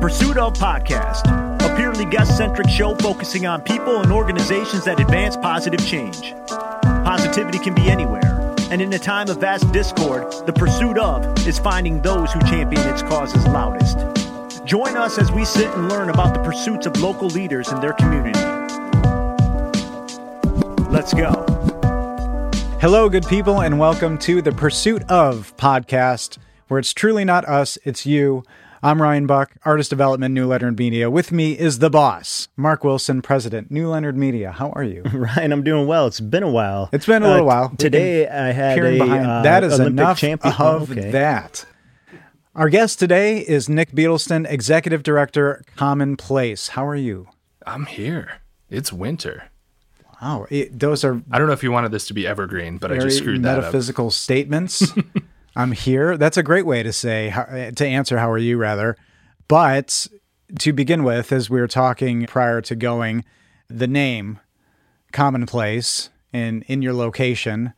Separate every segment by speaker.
Speaker 1: Pursuit of Podcast, a purely guest centric show focusing on people and organizations that advance positive change. Positivity can be anywhere, and in a time of vast discord, the pursuit of is finding those who champion its causes loudest. Join us as we sit and learn about the pursuits of local leaders in their community. Let's go.
Speaker 2: Hello, good people, and welcome to the Pursuit of podcast, where it's truly not us, it's you. I'm Ryan Buck, Artist Development, New Leonard Media. With me is the boss, Mark Wilson, President, New Leonard Media. How are you?
Speaker 1: Ryan, I'm doing well. It's been a while.
Speaker 2: It's been a little
Speaker 1: Uh,
Speaker 2: while.
Speaker 1: Today I had a
Speaker 2: behind.
Speaker 1: uh,
Speaker 2: that is
Speaker 1: Olympic
Speaker 2: enough
Speaker 1: champion.
Speaker 2: of
Speaker 1: Oh, okay.
Speaker 2: that. Our guest today is Nick Beadleston, Executive Director, Commonplace. How are you?
Speaker 3: I'm here. It's winter.
Speaker 2: Wow, it- those are
Speaker 3: I don't know if you wanted this to be evergreen, but I just screwed that up.
Speaker 2: metaphysical statements. I'm here. That's a great way to say to answer. How are you? Rather, but to begin with, as we were talking prior to going, the name commonplace in in your location,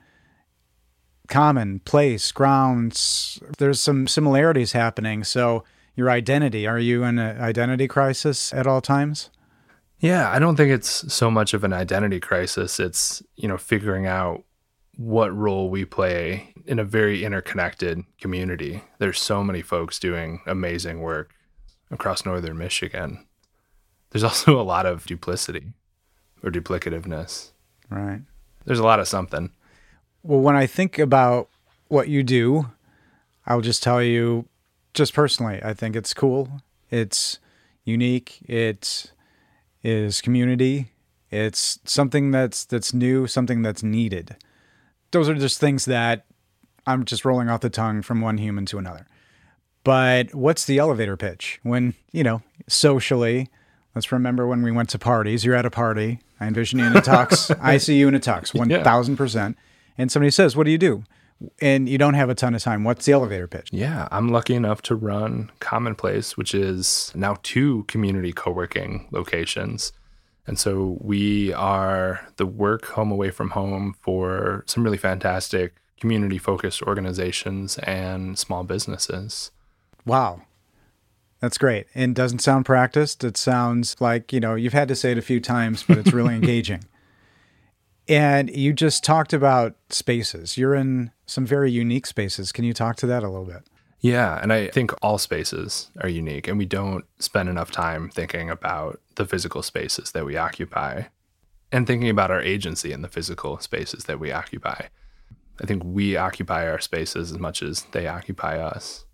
Speaker 2: common place grounds. There's some similarities happening. So your identity. Are you in an identity crisis at all times?
Speaker 3: Yeah, I don't think it's so much of an identity crisis. It's, you know, figuring out what role we play in a very interconnected community. There's so many folks doing amazing work across northern Michigan. There's also a lot of duplicity or duplicativeness.
Speaker 2: Right.
Speaker 3: There's a lot of something.
Speaker 2: Well, when I think about what you do, I'll just tell you, just personally, I think it's cool. It's unique. It is community. It's something that's that's new, something that's needed. Those are just things that I'm just rolling off the tongue from one human to another. But what's the elevator pitch? When, you know, socially, let's remember when we went to parties. You're at a party. I envision you in a tux. I see you in a tux, 1000%. And somebody says, What do you do? And you don't have a ton of time. What's the elevator pitch?
Speaker 3: Yeah, I'm lucky enough to run Commonplace, which is now two community co working locations. And so we are the work home away from home for some really fantastic community focused organizations and small businesses.
Speaker 2: Wow. That's great. And doesn't sound practiced. It sounds like, you know, you've had to say it a few times, but it's really engaging. And you just talked about spaces. You're in some very unique spaces. Can you talk to that a little bit?
Speaker 3: Yeah, and I think all spaces are unique, and we don't spend enough time thinking about the physical spaces that we occupy and thinking about our agency in the physical spaces that we occupy. I think we occupy our spaces as much as they occupy us.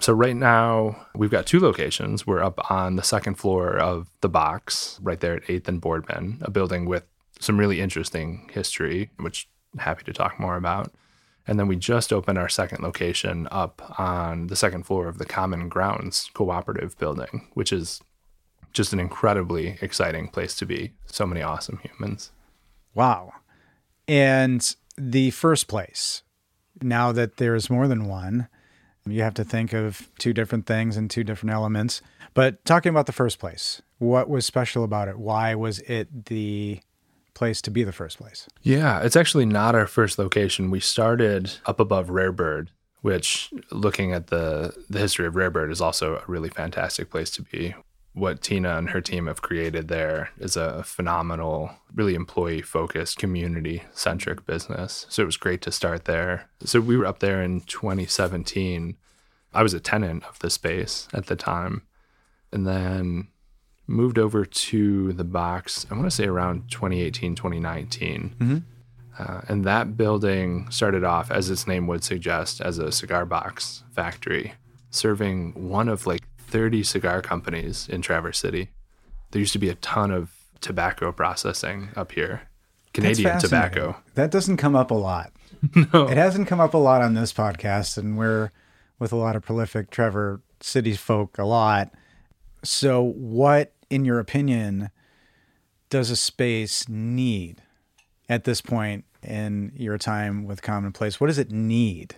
Speaker 3: So, right now, we've got two locations. We're up on the second floor of the box, right there at 8th and Boardman, a building with some really interesting history, which I'm happy to talk more about. And then we just opened our second location up on the second floor of the Common Grounds Cooperative Building, which is just an incredibly exciting place to be. So many awesome humans.
Speaker 2: Wow. And the first place, now that there's more than one, you have to think of two different things and two different elements. But talking about the first place, what was special about it? Why was it the place to be the first place?
Speaker 3: Yeah, it's actually not our first location. We started up above Rare Bird, which looking at the the history of Rare Bird is also a really fantastic place to be. What Tina and her team have created there is a phenomenal, really employee focused, community centric business. So it was great to start there. So we were up there in 2017. I was a tenant of the space at the time. And then moved over to the box, I want to say around 2018, 2019. Uh, and that building started off, as its name would suggest, as a cigar box factory, serving one of like 30 cigar companies in Traverse City. There used to be a ton of tobacco processing up here, Canadian tobacco.
Speaker 2: That doesn't come up a lot.
Speaker 3: No.
Speaker 2: It hasn't come up a lot on this podcast, and we're with a lot of prolific Traverse City folk a lot. So, what, in your opinion, does a space need at this point in your time with Commonplace? What does it need?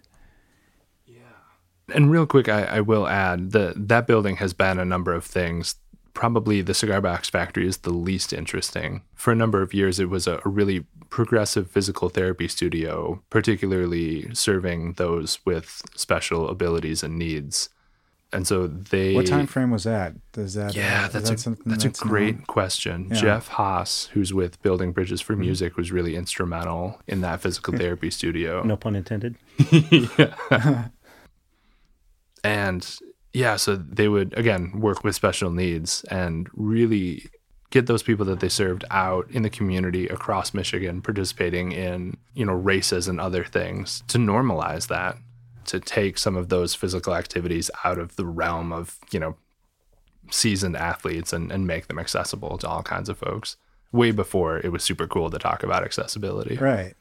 Speaker 3: And real quick, I, I will add that that building has been a number of things. Probably the cigar box factory is the least interesting. For a number of years, it was a, a really progressive physical therapy studio, particularly serving those with special abilities and needs. And so they
Speaker 2: What time frame was that? Does that?
Speaker 3: Yeah,
Speaker 2: uh,
Speaker 3: that's
Speaker 2: that
Speaker 3: a
Speaker 2: something
Speaker 3: that's a
Speaker 2: known?
Speaker 3: great question.
Speaker 2: Yeah.
Speaker 3: Jeff Haas, who's with Building Bridges for
Speaker 2: Mm-hmm.
Speaker 3: Music, was really instrumental in that physical therapy studio.
Speaker 4: No pun intended.
Speaker 3: And yeah, so they would again work with special needs and really get those people that they served out in the community across Michigan participating in, you know, races and other things to normalize that, to take some of those physical activities out of the realm of, you know, seasoned athletes and, and make them accessible to all kinds of folks. Way before it was super cool to talk about accessibility.
Speaker 2: Right.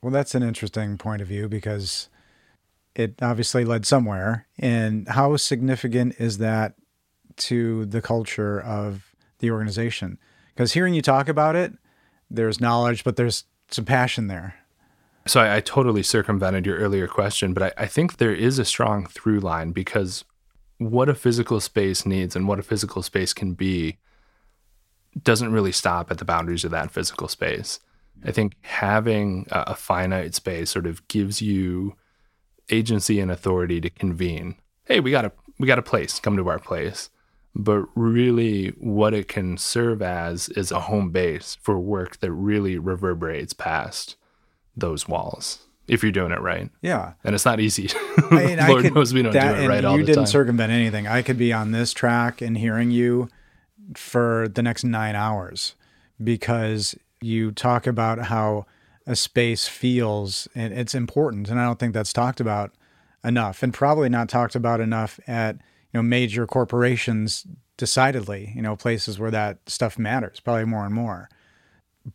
Speaker 2: Well, that's an interesting point of view because it obviously led somewhere. And how significant is that to the culture of the organization? Because hearing you talk about it, there's knowledge, but there's some passion there.
Speaker 3: So I, I totally circumvented your earlier question, but I, I think there is a strong through line because what a physical space needs and what a physical space can be doesn't really stop at the boundaries of that physical space. I think having a, a finite space sort of gives you agency and authority to convene. Hey, we got a we got a place. Come to our place. But really, what it can serve as is a home base for work that really reverberates past those walls if you're doing it right.
Speaker 2: Yeah.
Speaker 3: And it's not easy.
Speaker 2: I mean, I
Speaker 3: Lord
Speaker 2: could-
Speaker 3: knows we don't
Speaker 2: that-
Speaker 3: do it right all the time.
Speaker 2: You didn't circumvent anything. I could be on this track and hearing you for the next nine hours because you talk about how a space feels and it's important. And I don't think that's talked about enough and probably not talked about enough at, you know, major corporations decidedly, you know, places where that stuff matters, probably more and more.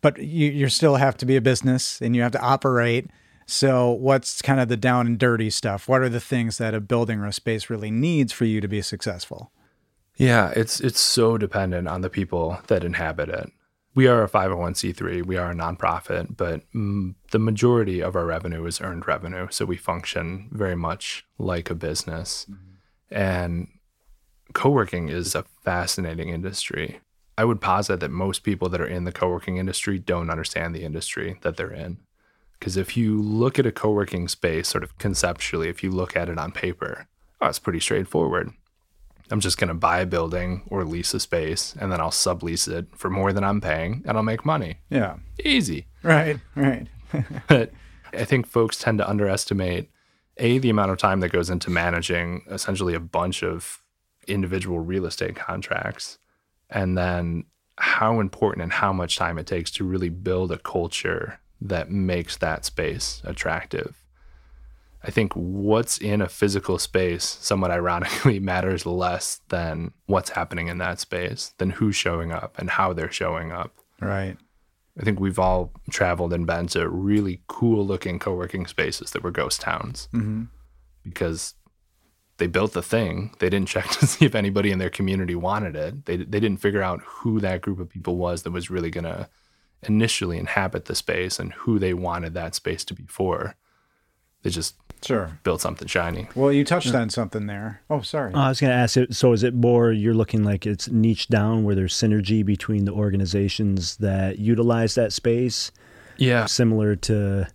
Speaker 2: But you, you still have to be a business and you have to operate. So, what's kind of the down and dirty stuff? What are the things that a building or a space really needs for you to be successful?
Speaker 3: Yeah, it's it's so dependent on the people that inhabit it. We are a 501c3, we are a nonprofit, but mm, the majority of our revenue is earned revenue, so we function very much like a business. And co-working is a fascinating industry. I would posit that most people that are in the co-working industry don't understand the industry that they're in. Because if you look at a co-working space sort of conceptually, if you look at it on paper, oh, it's pretty straightforward. I'm just going to buy a building or lease a space and then I'll sublease it for more than I'm paying and I'll make money.
Speaker 2: Yeah.
Speaker 3: Easy.
Speaker 2: Right. Right.
Speaker 3: But I think folks tend to underestimate A, the amount of time that goes into managing essentially a bunch of individual real estate contracts, and then how important and how much time it takes to really build a culture that makes that space attractive. I think what's in a physical space, somewhat ironically, matters less than what's happening in that space, than who's showing up and how they're showing up.
Speaker 2: Right.
Speaker 3: I think we've all traveled and been to really cool looking co working spaces that were ghost towns
Speaker 2: Mm-hmm.
Speaker 3: because they built the thing. They didn't check to see if anybody in their community wanted it. They, they didn't figure out who that group of people was that was really going to initially inhabit the space and who they wanted that space to be for. They just
Speaker 2: Sure.
Speaker 3: build something shiny.
Speaker 2: Well, you touched on something there. Oh, sorry.
Speaker 4: Uh, I was going to ask it. So, is it more you're looking like it's niche down where there's synergy between the organizations that utilize that space,
Speaker 3: Yeah.
Speaker 4: similar to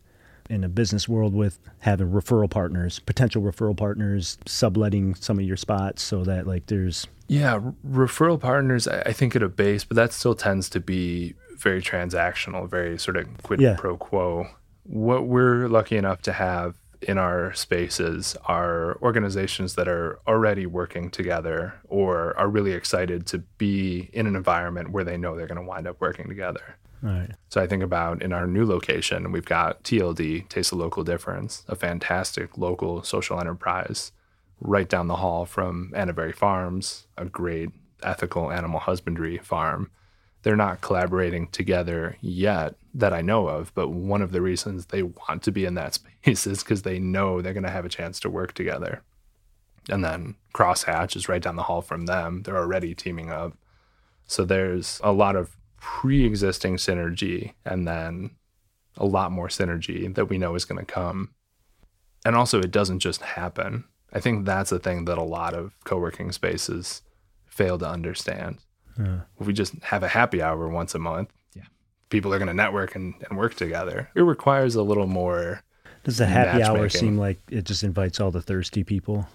Speaker 4: in a business world with having referral partners, potential referral partners, subletting some of your spots so that like there's
Speaker 3: Yeah, r- referral partners, I I think at a base, but that still tends to be very transactional, very sort of quid
Speaker 4: Yeah.
Speaker 3: pro quo. What we're lucky enough to have in our spaces are organizations that are already working together or are really excited to be in an environment where they know they're going to wind up working together.
Speaker 4: Right.
Speaker 3: So I think about in our new location, we've got TLD, Taste the Local Difference, a fantastic local social enterprise right down the hall from Annaberry Farms, a great ethical animal husbandry farm. They're not collaborating together yet that I know of, but one of the reasons they want to be in that space is because they know they're going to have a chance to work together. And then Crosshatch is right down the hall from them. They're already teaming up. So there's a lot of pre existing synergy and then a lot more synergy that we know is going to come. And also, it doesn't just happen. I think that's the thing that a lot of co working spaces fail to understand. If we just have a happy hour once a month, yeah, people are going to network and, and work together. It requires a little more.
Speaker 4: Does the happy hour
Speaker 3: Matchmaking.
Speaker 4: seem like it just invites all the thirsty people?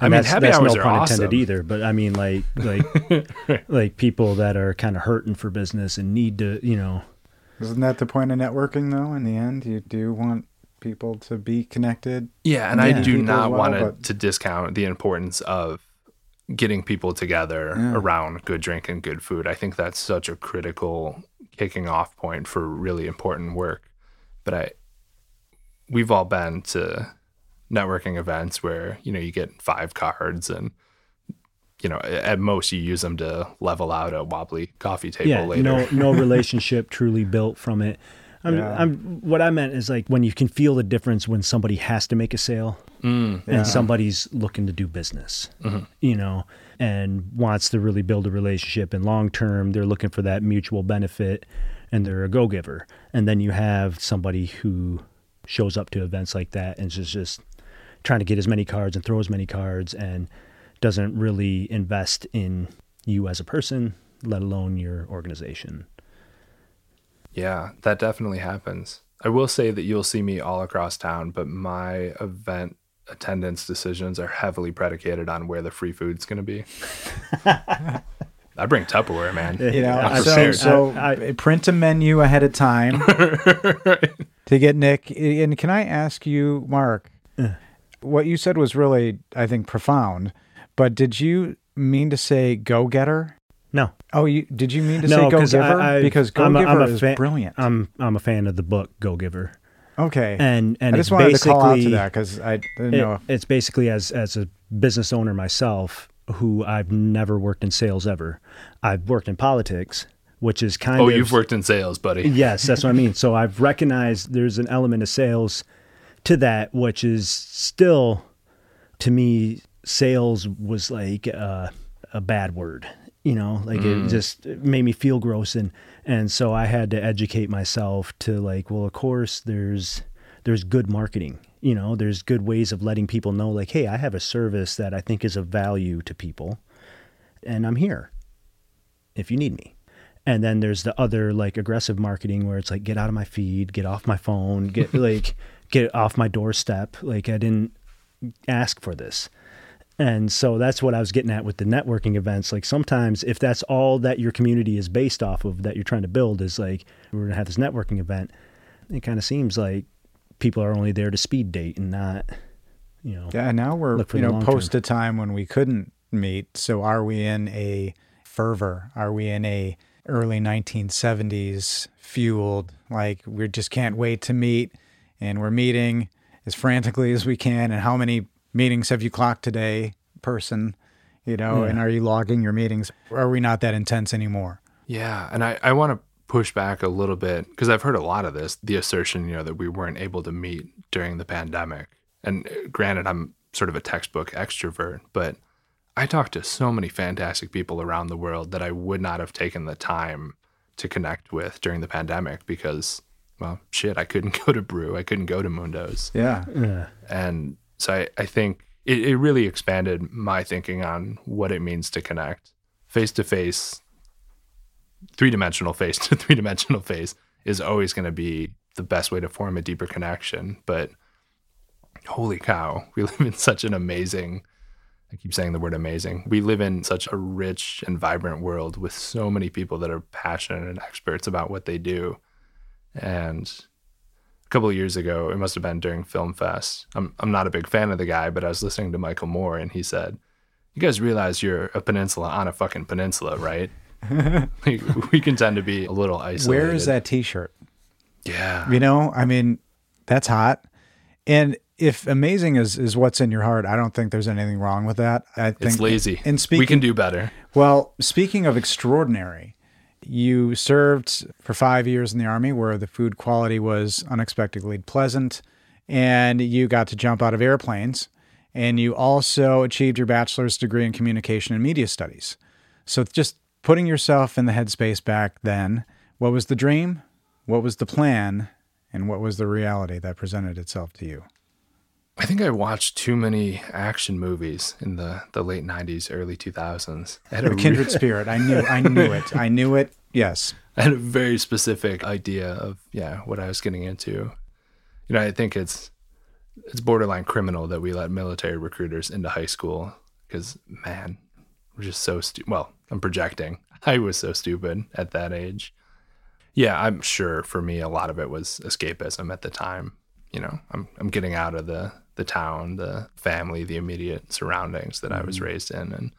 Speaker 3: I mean,
Speaker 4: that's,
Speaker 3: happy
Speaker 4: that's
Speaker 3: hours
Speaker 4: no
Speaker 3: are
Speaker 4: pun
Speaker 3: awesome.
Speaker 4: intended either. But I mean, like, like, like people that are kind of hurting for business and need to, you know,
Speaker 2: Isn't that the point of networking, though? In the end, you do want people to be connected.
Speaker 3: Yeah, and I do not
Speaker 2: well,
Speaker 3: want to,
Speaker 2: but-
Speaker 3: to discount the importance of getting people together
Speaker 2: Yeah.
Speaker 3: around good drink and good food. I think that's such a critical kicking off point for really important work. But I we've all been to networking events where, you know, you get five cards and you know, at most you use them to level out a wobbly coffee table
Speaker 4: yeah,
Speaker 3: later.
Speaker 4: no, no relationship truly built from it. I'm,
Speaker 2: Yeah.
Speaker 4: I'm, what I meant is like when you can feel the difference when somebody has to make a sale
Speaker 3: Mm,
Speaker 4: and somebody's looking to do business,
Speaker 3: Mm-hmm.
Speaker 4: you know, and wants to really build a relationship. And long term, they're looking for that mutual benefit and they're a go giver. And then you have somebody who shows up to events like that and is just trying to get as many cards and throw as many cards and doesn't really invest in you as a person, let alone your organization.
Speaker 3: Yeah, that definitely happens. I will say that you'll see me all across town, but my event attendance decisions are heavily predicated on where the free food's going to be. I bring Tupperware, man.
Speaker 2: You know, so, so
Speaker 4: I- I-
Speaker 2: print a menu ahead of time to get Nick. And can I ask you, Mark? What you said was really, I think, profound. But did you mean to say go getter?
Speaker 4: No,
Speaker 2: Oh, you did you mean to
Speaker 4: no,
Speaker 2: say go giver?
Speaker 4: I- I-
Speaker 2: because go
Speaker 4: I'm a-
Speaker 2: giver is
Speaker 4: fan-
Speaker 2: brilliant.
Speaker 4: I'm I'm a fan of the book Go Giver,
Speaker 2: okay,
Speaker 4: and and
Speaker 2: I
Speaker 4: it's
Speaker 2: just wanted to
Speaker 4: basically
Speaker 2: call out to that because I didn't
Speaker 4: it-
Speaker 2: know.
Speaker 4: it's basically as as a business owner myself who I've never worked in sales ever. I've worked in politics, which is kind
Speaker 3: Oh,
Speaker 4: of Oh,
Speaker 3: you've worked in sales, buddy.
Speaker 4: Yes, that's what I mean. So I've recognized there's an element of sales to that, which is still, to me, sales was like uh, a bad word. You know, like it just it made me feel gross, and and so I had to educate myself to like, well, of course, there's there's good marketing. You know, there's good ways of letting people know, like, hey, I have a service that I think is of value to people, and I'm here if you need me. And then there's the other like aggressive marketing where it's like get out of my feed, get off my phone, get like get off my doorstep. Like I didn't ask for this. And so that's what I was getting at with the networking events. Like sometimes if that's all that your community is based off of that you're trying to build is like we're going to have this networking event, it kind of seems like people are only there to speed date and not you know.
Speaker 2: Yeah, now we're you know post
Speaker 4: term.
Speaker 2: a time when we couldn't meet. So are we in a fervor? Are we in a early 1970s fueled like we just can't wait to meet and we're meeting as frantically as we can and how many meetings have you clocked today person, you know, and are you logging your meetings? Are we not that intense anymore?
Speaker 3: Yeah, and I, I want to push back a little bit because I've heard a lot of this the assertion, you know, that we weren't able to meet during the pandemic. And uh, granted, I'm sort of a textbook extrovert, but I talked to so many fantastic people around the world that I would not have taken the time to connect with during the pandemic because, well, shit, I couldn't go to Brew, I couldn't go to Mundo's.
Speaker 2: Yeah.
Speaker 4: Uh,
Speaker 3: And so I, I think it, it really expanded my thinking on what it means to connect face to face, three dimensional face to three dimensional face is always going to be the best way to form a deeper connection. But holy cow, we live in such an amazing, I keep saying the word amazing. We live in such a rich and vibrant world with so many people that are passionate and experts about what they do. And a couple of years ago, it must have been during Film Fest. I'm I'm not a big fan of the guy, but I was listening to Michael Moore and he said, "You guys realize you're a peninsula on a fucking peninsula, right? Like, we can tend to be a little isolated."
Speaker 2: Where is that t-shirt?
Speaker 3: Yeah.
Speaker 2: You know, I mean, that's hot. And if amazing is, is what's in your heart, I don't think there's anything wrong with that. I think
Speaker 3: It's lazy.
Speaker 2: And
Speaker 3: we can do better.
Speaker 2: well, speaking of extraordinary, you served for five years in the army where the food quality was unexpectedly pleasant, and you got to jump out of airplanes, and you also achieved your bachelor's degree in communication and media studies. So just putting yourself in the headspace back then, what was the dream? What was the plan? And what was the reality that presented itself to you?
Speaker 3: I think I watched too many action movies in the, the late 90s, early 2000s. I had, a
Speaker 2: A
Speaker 3: re-
Speaker 2: kindred spirit. I knew I knew it. I knew it. Yes.
Speaker 3: I had a very specific idea of, yeah, what I was getting into. You know, I think it's it's borderline criminal that we let military recruiters into high school because man, we're just so stupid. Well, I'm projecting. I was so stupid at that age. Yeah, I'm sure for me a lot of it was escapism at the time. You know, I'm I'm getting out of the the town, the family, the immediate surroundings that I was mm-hmm. raised in and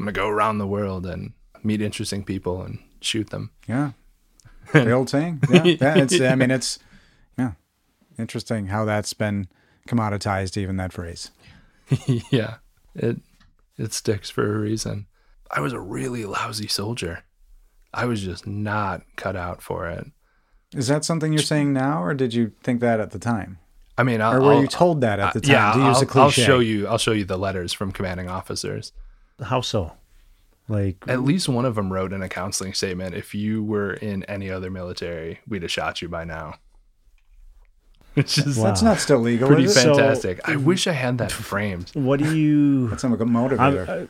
Speaker 3: I'm going to go around the world and meet interesting people and shoot them.
Speaker 2: Yeah. The old saying. Yeah. yeah it's, I mean, it's, yeah. Interesting how that's been commoditized, even that phrase.
Speaker 3: yeah. It, it sticks for a reason. I was a really lousy soldier. I was just not cut out for it.
Speaker 2: Is that something you're saying now, or did you think that at the time?
Speaker 3: I mean, I'll,
Speaker 2: or were
Speaker 3: I'll-
Speaker 2: you told that at the time?
Speaker 3: yeah,
Speaker 2: to use
Speaker 3: I'll,
Speaker 2: a cliche.
Speaker 3: I'll show you. I'll show you the letters from commanding officers.
Speaker 4: How so? Like,
Speaker 3: At least one of them wrote in a counseling statement, "If you were in any other military, we'd have shot you by now." Which is
Speaker 4: Wow.
Speaker 2: That's not still legal.
Speaker 3: pretty
Speaker 2: is it?
Speaker 4: So-
Speaker 3: fantastic. I wish I had that framed.
Speaker 4: what do you?
Speaker 2: That's some good
Speaker 4: I'm,
Speaker 2: motivator.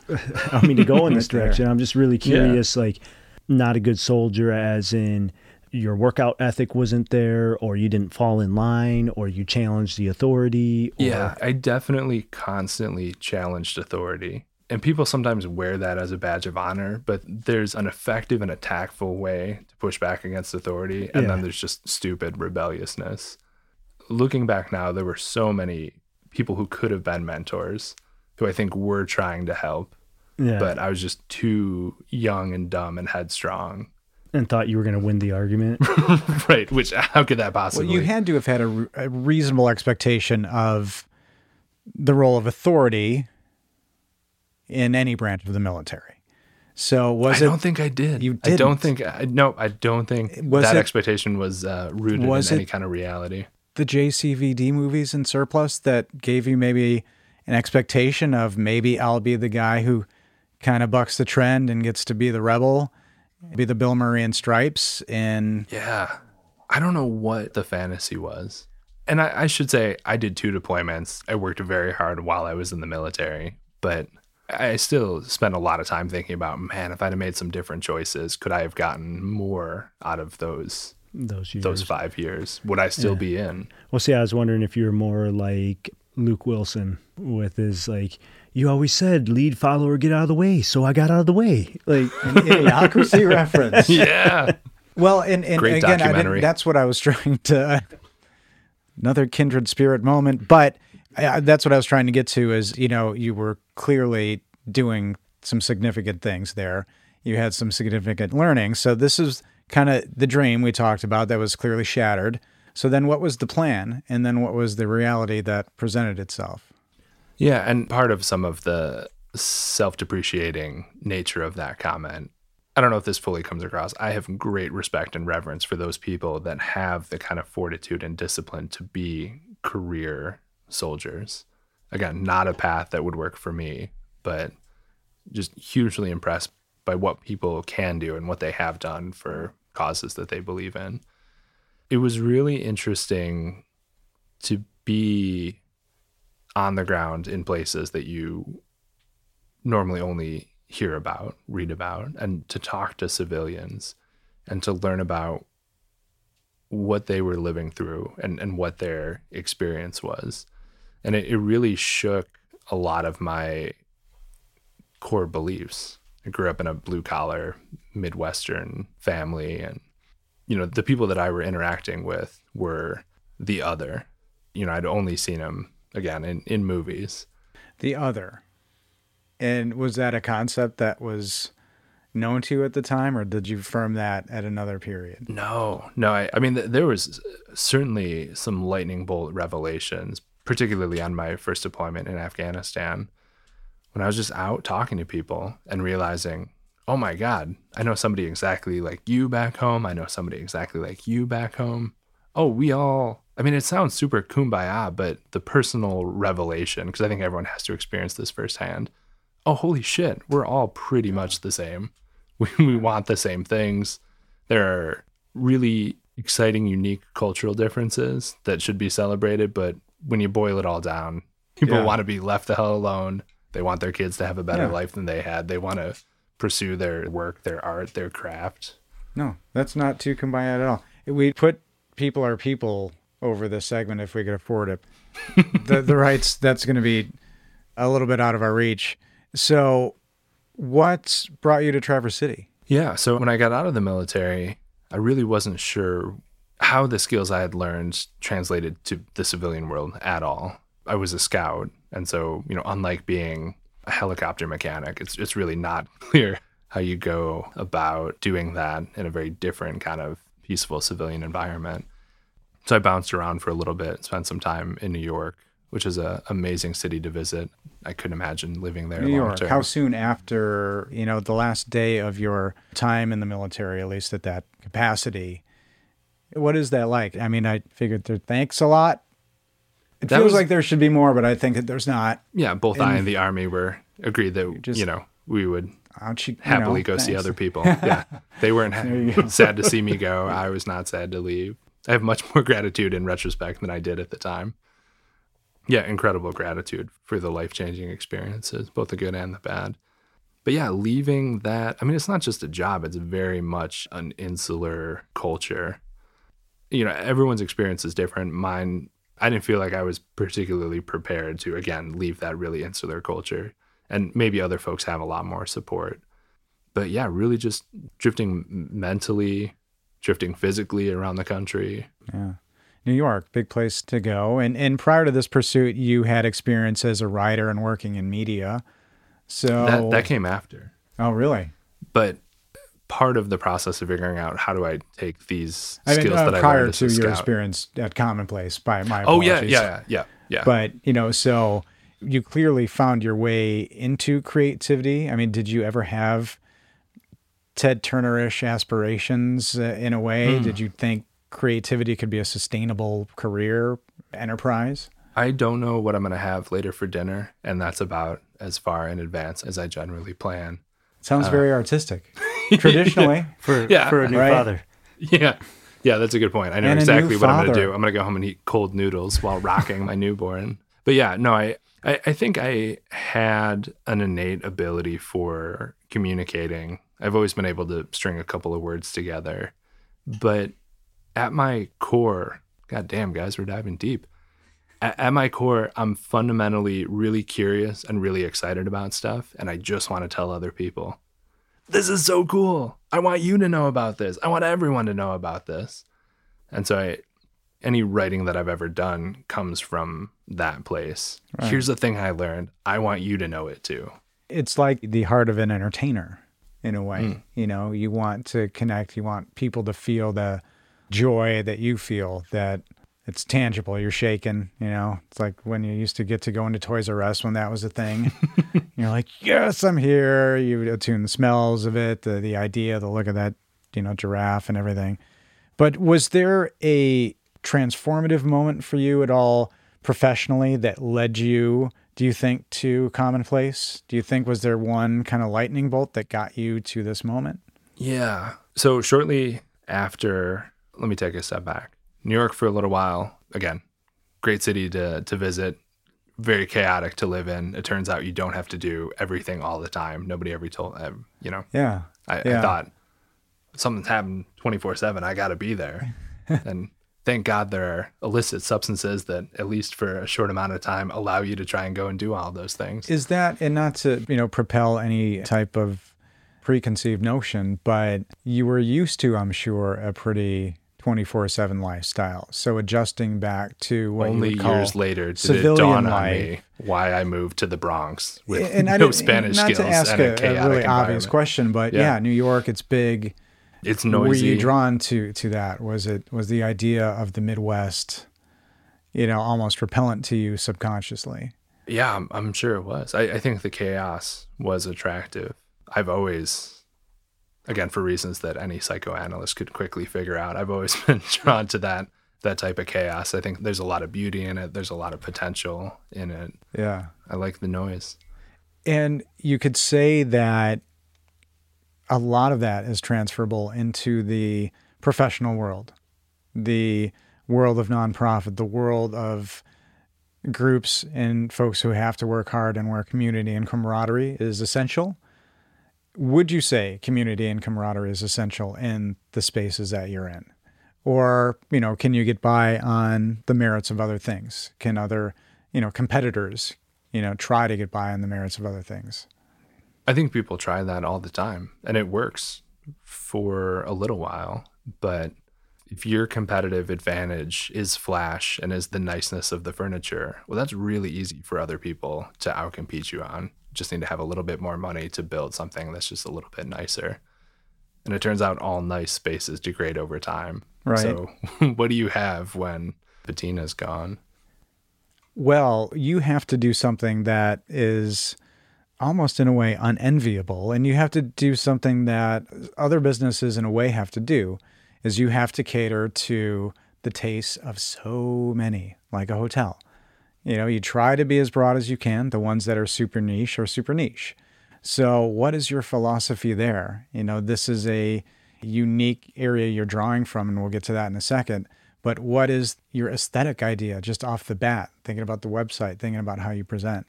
Speaker 4: I, I mean, to go in this direction, I'm just really curious. Like, not a good soldier, as in your workout ethic wasn't there, or you didn't fall in line, or you challenged the authority. Or,
Speaker 3: Yeah, I definitely constantly challenged authority. And people sometimes wear that as a badge of honor, but there's an effective and a tactful way to push back against authority. And
Speaker 4: Yeah.
Speaker 3: then there's just stupid rebelliousness. Looking back now, there were so many people who could have been mentors who I think were trying to help,
Speaker 4: yeah.
Speaker 3: but I was just too young and dumb and headstrong.
Speaker 4: And thought you were going to win the argument.
Speaker 3: right. Which, how could that possibly?
Speaker 2: well, you had to have had a, re- a reasonable expectation of the role of authority in any branch of the military. So was
Speaker 3: I
Speaker 2: it?
Speaker 3: don't think I did.
Speaker 2: You did.
Speaker 3: I don't think. I, no, I don't think
Speaker 2: Was
Speaker 3: that
Speaker 2: it-
Speaker 3: expectation was uh, rooted
Speaker 2: Was
Speaker 3: in any kind of reality.
Speaker 2: the JCVD movies in surplus that gave you maybe an expectation of maybe I'll be the guy who kind of bucks the trend and gets to be the rebel, be the Bill Murray in stripes, and
Speaker 3: Yeah, I don't know what the fantasy was, and I, I should say I did two deployments. I worked very hard while I was in the military, but I still spent a lot of time thinking about, man, if I'd have made some different choices, could I have gotten more out of those
Speaker 4: Those years.
Speaker 3: those five years? Would I still be in?
Speaker 4: Well, see, I was wondering if you're more like Luke Wilson with his like, you always said lead follower get out of the way, so I got out of the way. Like, an
Speaker 2: idiocracy reference.
Speaker 3: Yeah,
Speaker 2: Well, and, and
Speaker 3: Great
Speaker 2: again, I didn't, that's what I was trying to. Another kindred spirit moment, but I, I- that's what I was trying to get to. Is you know you were clearly doing some significant things there. You had some significant learning. So this is kind of the dream we talked about that was clearly shattered. So then, what was the plan, and then what was the reality that presented itself?
Speaker 3: Yeah, and part of some of the self-depreciating nature of that comment I don't know if this fully comes across. I have great respect and reverence for those people that have the kind of fortitude and discipline to be career soldiers. Again, not a path that would work for me, but just hugely impressed by what people can do and what they have done for causes that they believe in. It was really interesting to be on the ground in places that you normally only hear about, read about, and to talk to civilians and to learn about what they were living through and, and what their experience was. And it, it really shook a lot of my core beliefs. I grew up in a blue collar Midwestern family, and you know, the people that I were interacting with were the other. You know, I'd only seen them again in, in movies.
Speaker 2: The other, and was that a concept that was known to you at the time, or did you firm that at another period?
Speaker 3: No, no. I, I mean, th- there was certainly some lightning bolt revelations, particularly on my first deployment in Afghanistan, when I was just out talking to people and realizing, oh my God, I know somebody exactly like you back home. I know somebody exactly like you back home. Oh, we all, I mean, it sounds super kumbaya, but the personal revelation, because I think everyone has to experience this firsthand. Oh, holy shit, we're all pretty much the same. We, we want the same things. There are really exciting, unique cultural differences that should be celebrated. But when you boil it all down, people
Speaker 2: Yeah.
Speaker 3: want to be left the hell alone. They want their kids to have a better
Speaker 2: Yeah.
Speaker 3: life than they had. They want to pursue their work, their art, their craft.
Speaker 2: No, that's not too kumbaya at all. We put people are people over the segment if we could afford it. the the rights that's going to be a little bit out of our reach. So, what brought you to Traverse City?
Speaker 3: Yeah. So when I got out of the military, I really wasn't sure how the skills I had learned translated to the civilian world at all. I was a scout. And so, you know, unlike being a helicopter mechanic, it's, it's really not clear how you go about doing that in a very different kind of peaceful civilian environment. So I bounced around for a little bit, spent some time in New York, which is an amazing city to visit. I couldn't imagine living there.
Speaker 2: New
Speaker 3: long
Speaker 2: York.
Speaker 3: term.
Speaker 2: How soon after you know the last day of your time in the military, at least at that capacity? What is that like? I mean, I figured there. Thanks a lot. It
Speaker 3: That
Speaker 2: feels
Speaker 3: was-
Speaker 2: like there should be more, but I think that there's not.
Speaker 3: yeah, both I and the army were agreed that
Speaker 2: just-
Speaker 3: you know we would
Speaker 2: you
Speaker 3: happily
Speaker 2: know,
Speaker 3: go see other people. Yeah, they weren't sad to see me go. I was not sad to leave. I have much more gratitude in retrospect than I did at the time. Yeah, incredible gratitude for the life changing experiences, both the good and the bad. But yeah, leaving that, I mean, it's not just a job, it's very much an insular culture. You know, everyone's experience is different. Mine, I didn't feel like I was particularly prepared to, again, leave that really insular culture. And maybe other folks have a lot more support. But yeah, really just drifting mentally, drifting physically around the country.
Speaker 2: Yeah. New York, big place to go. And and prior to this pursuit, you had experience as a writer and working in media. So
Speaker 3: That, that came after.
Speaker 2: oh, really?
Speaker 3: But part of the process of figuring out how do I take these
Speaker 2: I mean,
Speaker 3: skills
Speaker 2: uh,
Speaker 3: that I
Speaker 2: prior
Speaker 3: learned
Speaker 2: to your
Speaker 3: scout.
Speaker 2: experience at Commonplace, by my
Speaker 3: Oh
Speaker 2: apologies.
Speaker 3: yeah, yeah, yeah, yeah.
Speaker 2: But you know, so you clearly found your way into creativity. I mean, did you ever have Ted Turner-ish aspirations uh, in a way?
Speaker 3: Hmm.
Speaker 2: Did you think creativity could be a sustainable career enterprise?
Speaker 3: I don't know what I'm going to have later for dinner, and that's about as far in advance as I generally plan.
Speaker 2: Sounds
Speaker 3: Uh,
Speaker 2: very artistic. Traditionally,
Speaker 4: for
Speaker 3: Yeah,
Speaker 4: for a new
Speaker 2: right.
Speaker 4: father.
Speaker 3: Yeah. Yeah, that's a good point. I know
Speaker 2: And
Speaker 3: exactly
Speaker 2: new
Speaker 3: what I'm going to do. I'm going to go home and eat cold noodles while rocking my newborn. But yeah, no, I, I, I think I had an innate ability for communicating. I've always been able to string a couple of words together. But at my core, god damn, guys, we're diving deep. At, at my core, I'm fundamentally really curious and really excited about stuff. And I just want to tell other people this is so cool. I want you to know about this. I want everyone to know about this. And so I any writing that I've ever done comes from that place. Here's the thing I learned. I want you to know it too.
Speaker 2: it's like the heart of an entertainer in a way.
Speaker 3: Hmm.
Speaker 2: You know, you want to connect, you want people to feel the joy that you feel that it's tangible. You're shaking, you know. It's like when you used to get to go into Toys R Us when that was a thing. You're like, yes, I'm here. You attune the smells of it, the, the idea, the look of that, you know, giraffe and everything. But was there a transformative moment for you at all professionally that led you, do you think, to Commonplace? Do you think was there one kind of lightning bolt that got you to this moment?
Speaker 3: Yeah. So shortly after, let me take a step back. New York for a little while. Again, great city to to visit. Very chaotic to live in. It turns out you don't have to do everything all the time. Nobody ever told, you know.
Speaker 2: Yeah.
Speaker 3: I,
Speaker 2: Yeah.
Speaker 3: I thought something's happened 24 7. I got to be there. and thank God there are illicit substances that, at least for a short amount of time, allow you to try and go and do all those things.
Speaker 2: Is that, and not to, you know, propel any type of preconceived notion, but you were used to, I'm sure, a pretty 24 7 lifestyle. So adjusting back to what
Speaker 3: Only
Speaker 2: you would call
Speaker 3: years later did it dawn on me why I moved to the Bronx with
Speaker 2: and
Speaker 3: no Spanish
Speaker 2: not
Speaker 3: skills
Speaker 2: to ask
Speaker 3: and a,
Speaker 2: a really obvious question, but yeah.
Speaker 3: Yeah.
Speaker 2: New York, it's big.
Speaker 3: It's noisy.
Speaker 2: Were you drawn to to that? Was it was the idea of the Midwest, you know, almost repellent to you subconsciously?
Speaker 3: Yeah, I'm, I'm sure it was. I, I think the chaos was attractive. I've always, again, for reasons that any psychoanalyst could quickly figure out, I've always been drawn to that that type of chaos. I think there's a lot of beauty in it. There's a lot of potential in it.
Speaker 2: Yeah.
Speaker 3: I like the noise.
Speaker 2: And you could say that a lot of that is transferable into the professional world, the world of nonprofit, the world of groups and folks who have to work hard and where community and camaraderie is essential. Would you say community and camaraderie is essential in the spaces that you're in? Or, you know, can you get by on the merits of other things? Can other, you know, competitors, you know, try to get by on the merits of other things?
Speaker 3: I think people try that all the time and it works for a little while. But if your competitive advantage is flash and is the niceness of the furniture, well, that's really easy for other people to outcompete you on. Just need to have a little bit more money to build something that's just a little bit nicer. And it turns out all nice spaces degrade over time.
Speaker 2: Right.
Speaker 3: So, what do you have when patina's gone?
Speaker 2: Well, you have to do something that is almost in a way unenviable and you have to do something that other businesses in a way have to do is you have to cater to the tastes of so many like a hotel. You know you try to be as broad as you can the ones that are super niche or super niche. So what is your philosophy there? You know this is a unique area you're drawing from and we'll get to that in a second but what is your aesthetic idea just off the bat thinking about the website thinking about how you present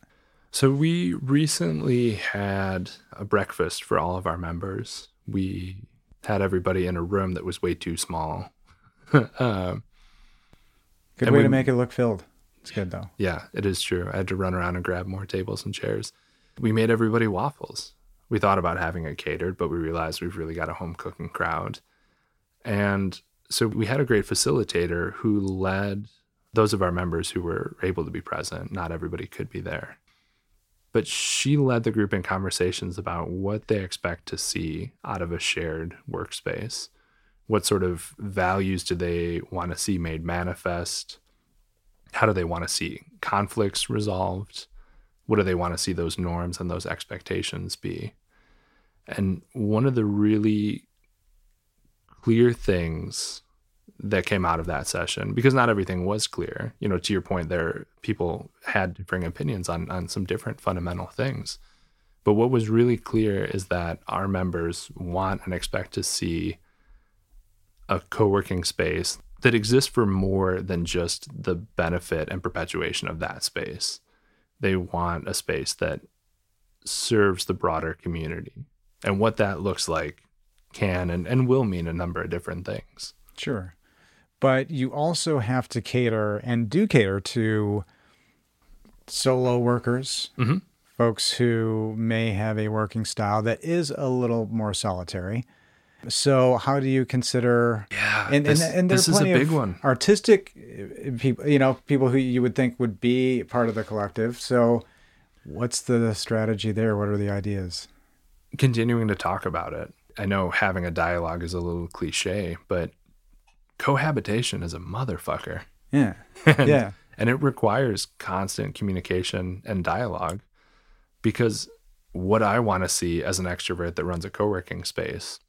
Speaker 3: so we recently had a breakfast for all of our members. We had everybody in a room that was way too small. um,
Speaker 2: good way we, to make it look filled. It's good though.
Speaker 3: Yeah, it is true. I had to run around and grab more tables and chairs. We made everybody waffles. We thought about having it catered, but we realized we've really got a home cooking crowd. And so we had a great facilitator who led those of our members who were able to be present. Not everybody could be there but she led the group in conversations about what they expect to see out of a shared workspace. What sort of values do they want to see made manifest? How do they want to see conflicts resolved? What do they want to see those norms and those expectations be? And one of the really clear things that came out of that session because not everything was clear. You know, to your point, there people had differing opinions on on some different fundamental things. But what was really clear is that our members want and expect to see a co-working space that exists for more than just the benefit and perpetuation of that space. They want a space that serves the broader community. And what that looks like can and, and will mean a number of different things.
Speaker 2: Sure but you also have to cater and do cater to solo workers,
Speaker 3: mm-hmm.
Speaker 2: folks who may have a working style that is a little more solitary. So, how do you consider?
Speaker 3: Yeah,
Speaker 2: and
Speaker 3: this,
Speaker 2: and, and there's plenty
Speaker 3: a big
Speaker 2: of
Speaker 3: one.
Speaker 2: artistic uh, people, you know, people who you would think would be part of the collective. So, what's the strategy there? What are the ideas?
Speaker 3: Continuing to talk about it. I know having a dialogue is a little cliche, but cohabitation is a motherfucker.
Speaker 2: Yeah.
Speaker 3: and,
Speaker 2: yeah.
Speaker 3: And it requires constant communication and dialogue because what I want to see as an extrovert that runs a co working space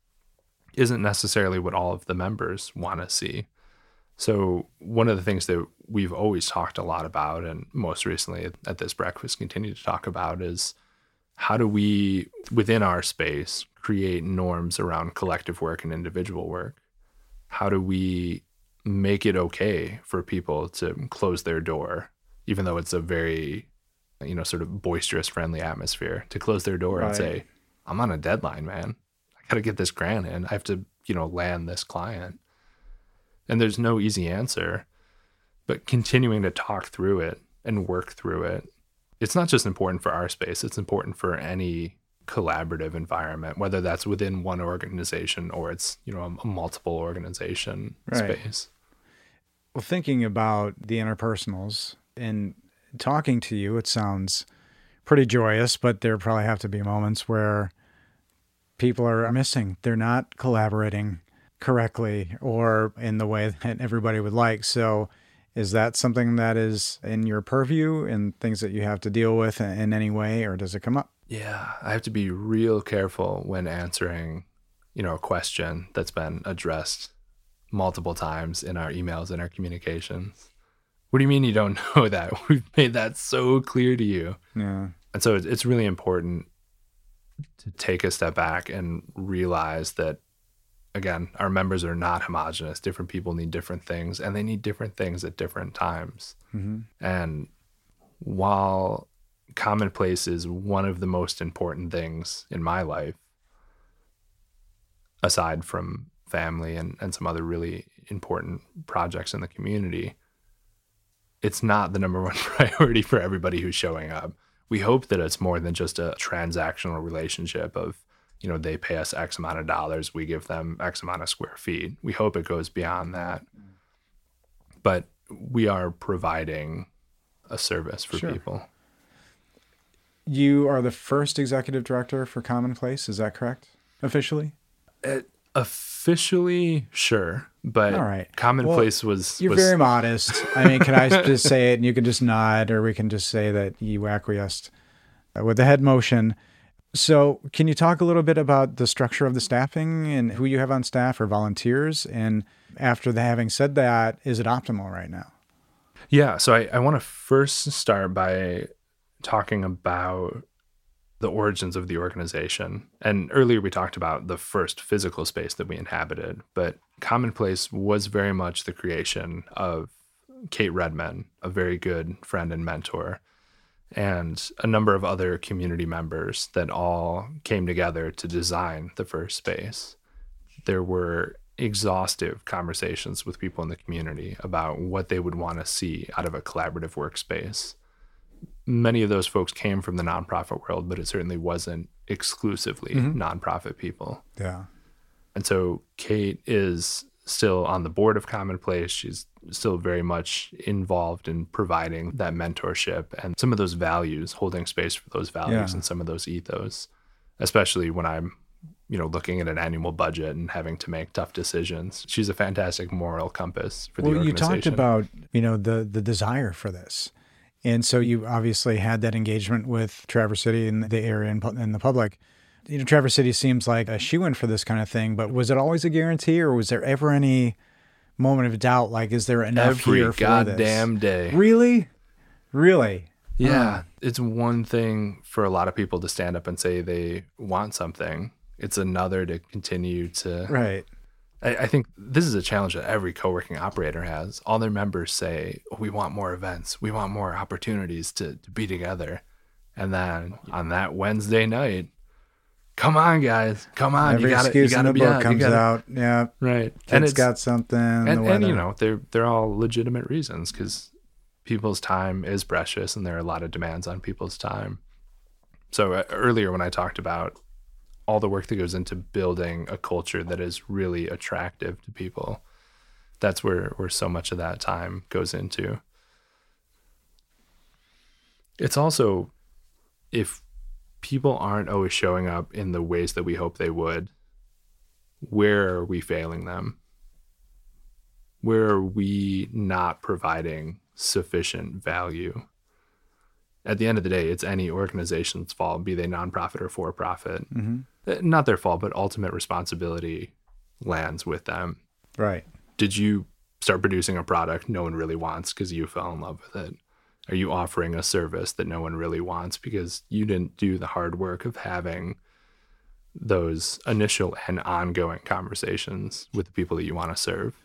Speaker 3: isn't necessarily what all of the members want to see. So, one of the things that we've always talked a lot about, and most recently at this breakfast continue to talk about, is how do we, within our space, create norms around collective work and individual work? How do we make it okay for people to close their door, even though it's a very, you know, sort of boisterous, friendly atmosphere, to close their door right. and say, I'm on a deadline, man. I got to get this grant in. I have to, you know, land this client. And there's no easy answer, but continuing to talk through it and work through it. It's not just important for our space, it's important for any collaborative environment, whether that's within one organization or it's you know a, multiple organization right. space.
Speaker 2: Well, thinking about the interpersonals and talking to you, it sounds pretty joyous, but there probably have to be moments where people are missing. They're not collaborating correctly or in the way that everybody would like. So, is that something that is in your purview and things that you have to deal with in any way, or does it come up?
Speaker 3: Yeah, I have to be real careful when answering, you know, a question that's been addressed multiple times in our emails and our communications. What do you mean you don't know that? We've made that so clear to you.
Speaker 2: Yeah.
Speaker 3: And so it's really important to take a step back and realize that again, our members are not homogenous. Different people need different things and they need different things at different times.
Speaker 2: Mm-hmm.
Speaker 3: And while commonplace is one of the most important things in my life aside from family and, and some other really important projects in the community, it's not the number one priority for everybody who's showing up. We hope that it's more than just a transactional relationship of, you know, they pay us X amount of dollars, we give them X amount of square feet. We hope it goes beyond that. Mm. But we are providing a service for
Speaker 2: Sure.
Speaker 3: people.
Speaker 2: You are the first executive director for Commonplace. Is that correct? Officially?
Speaker 3: Officially, sure, but
Speaker 2: All right.
Speaker 3: commonplace was
Speaker 2: You're
Speaker 3: was
Speaker 2: very modest. I mean, can I just say it and you can just nod, or we can just say that you acquiesced uh, with the head motion. So, can you talk a little bit about the structure of the staffing and who you have on staff or volunteers? And after the, having said that, is it optimal right now?
Speaker 3: Yeah, so I, I want to first start by talking about the origins of the organization. And earlier we talked about the first physical space that we inhabited, but Commonplace was very much the creation of Kate Redman, a very good friend and mentor, and a number of other community members that all came together to design the first space. There were exhaustive conversations with people in the community about what they would want to see out of a collaborative workspace. Many of those folks came from the nonprofit world, but it certainly wasn't exclusively mm-hmm. nonprofit people.
Speaker 2: Yeah.
Speaker 3: And so Kate is still on the board of Commonplace. She's still very much involved in providing that mentorship and some of those values, holding space for those values
Speaker 2: Yeah.
Speaker 3: and some of those ethos, especially when I'm, you know, looking at an annual budget and having to make tough decisions. She's a fantastic moral compass for the
Speaker 2: Well, you talked about you know the the desire for this, and so you obviously had that engagement with Traverse City and the area and, and the public. You know, Traverse City seems like a shoe in for this kind of thing, but was it always a guarantee, or was there ever any moment of doubt? Like, is there enough
Speaker 3: every
Speaker 2: here for
Speaker 3: goddamn
Speaker 2: this?
Speaker 3: day.
Speaker 2: Really, really?
Speaker 3: Yeah. It's one thing for a lot of people to stand up and say they want something. It's another to continue to
Speaker 2: Right.
Speaker 3: I, I think this is a challenge that every co-working operator has. All their members say, "We want more events. We want more opportunities to, to be together." And then on that Wednesday night, come on, guys, come on!
Speaker 2: Every
Speaker 3: you got to
Speaker 2: excuse
Speaker 3: you got to
Speaker 2: the book
Speaker 3: out.
Speaker 2: Comes
Speaker 3: gotta-
Speaker 2: out. Yeah,
Speaker 3: right?
Speaker 2: kids
Speaker 3: it's
Speaker 2: got something.
Speaker 3: and, and you know they're they're all legitimate reasons because people's time is precious and there are a lot of demands on people's time so uh, earlier when i talked about all the work that goes into building a culture that is really attractive to people that's where where so much of that time goes into it's also if people aren't always showing up in the ways that we hope they would where are we failing them where are we not providing sufficient value? At the end of the day, it's any organization's fault, be they nonprofit or for profit. Uh, Uh, not their fault, but ultimate responsibility lands with them.
Speaker 2: right.
Speaker 3: Did you start producing a product no one really wants because you fell in love with it? Are you offering a service that no one really wants because you didn't do the hard work of having those initial and ongoing conversations with the people that you want to serve?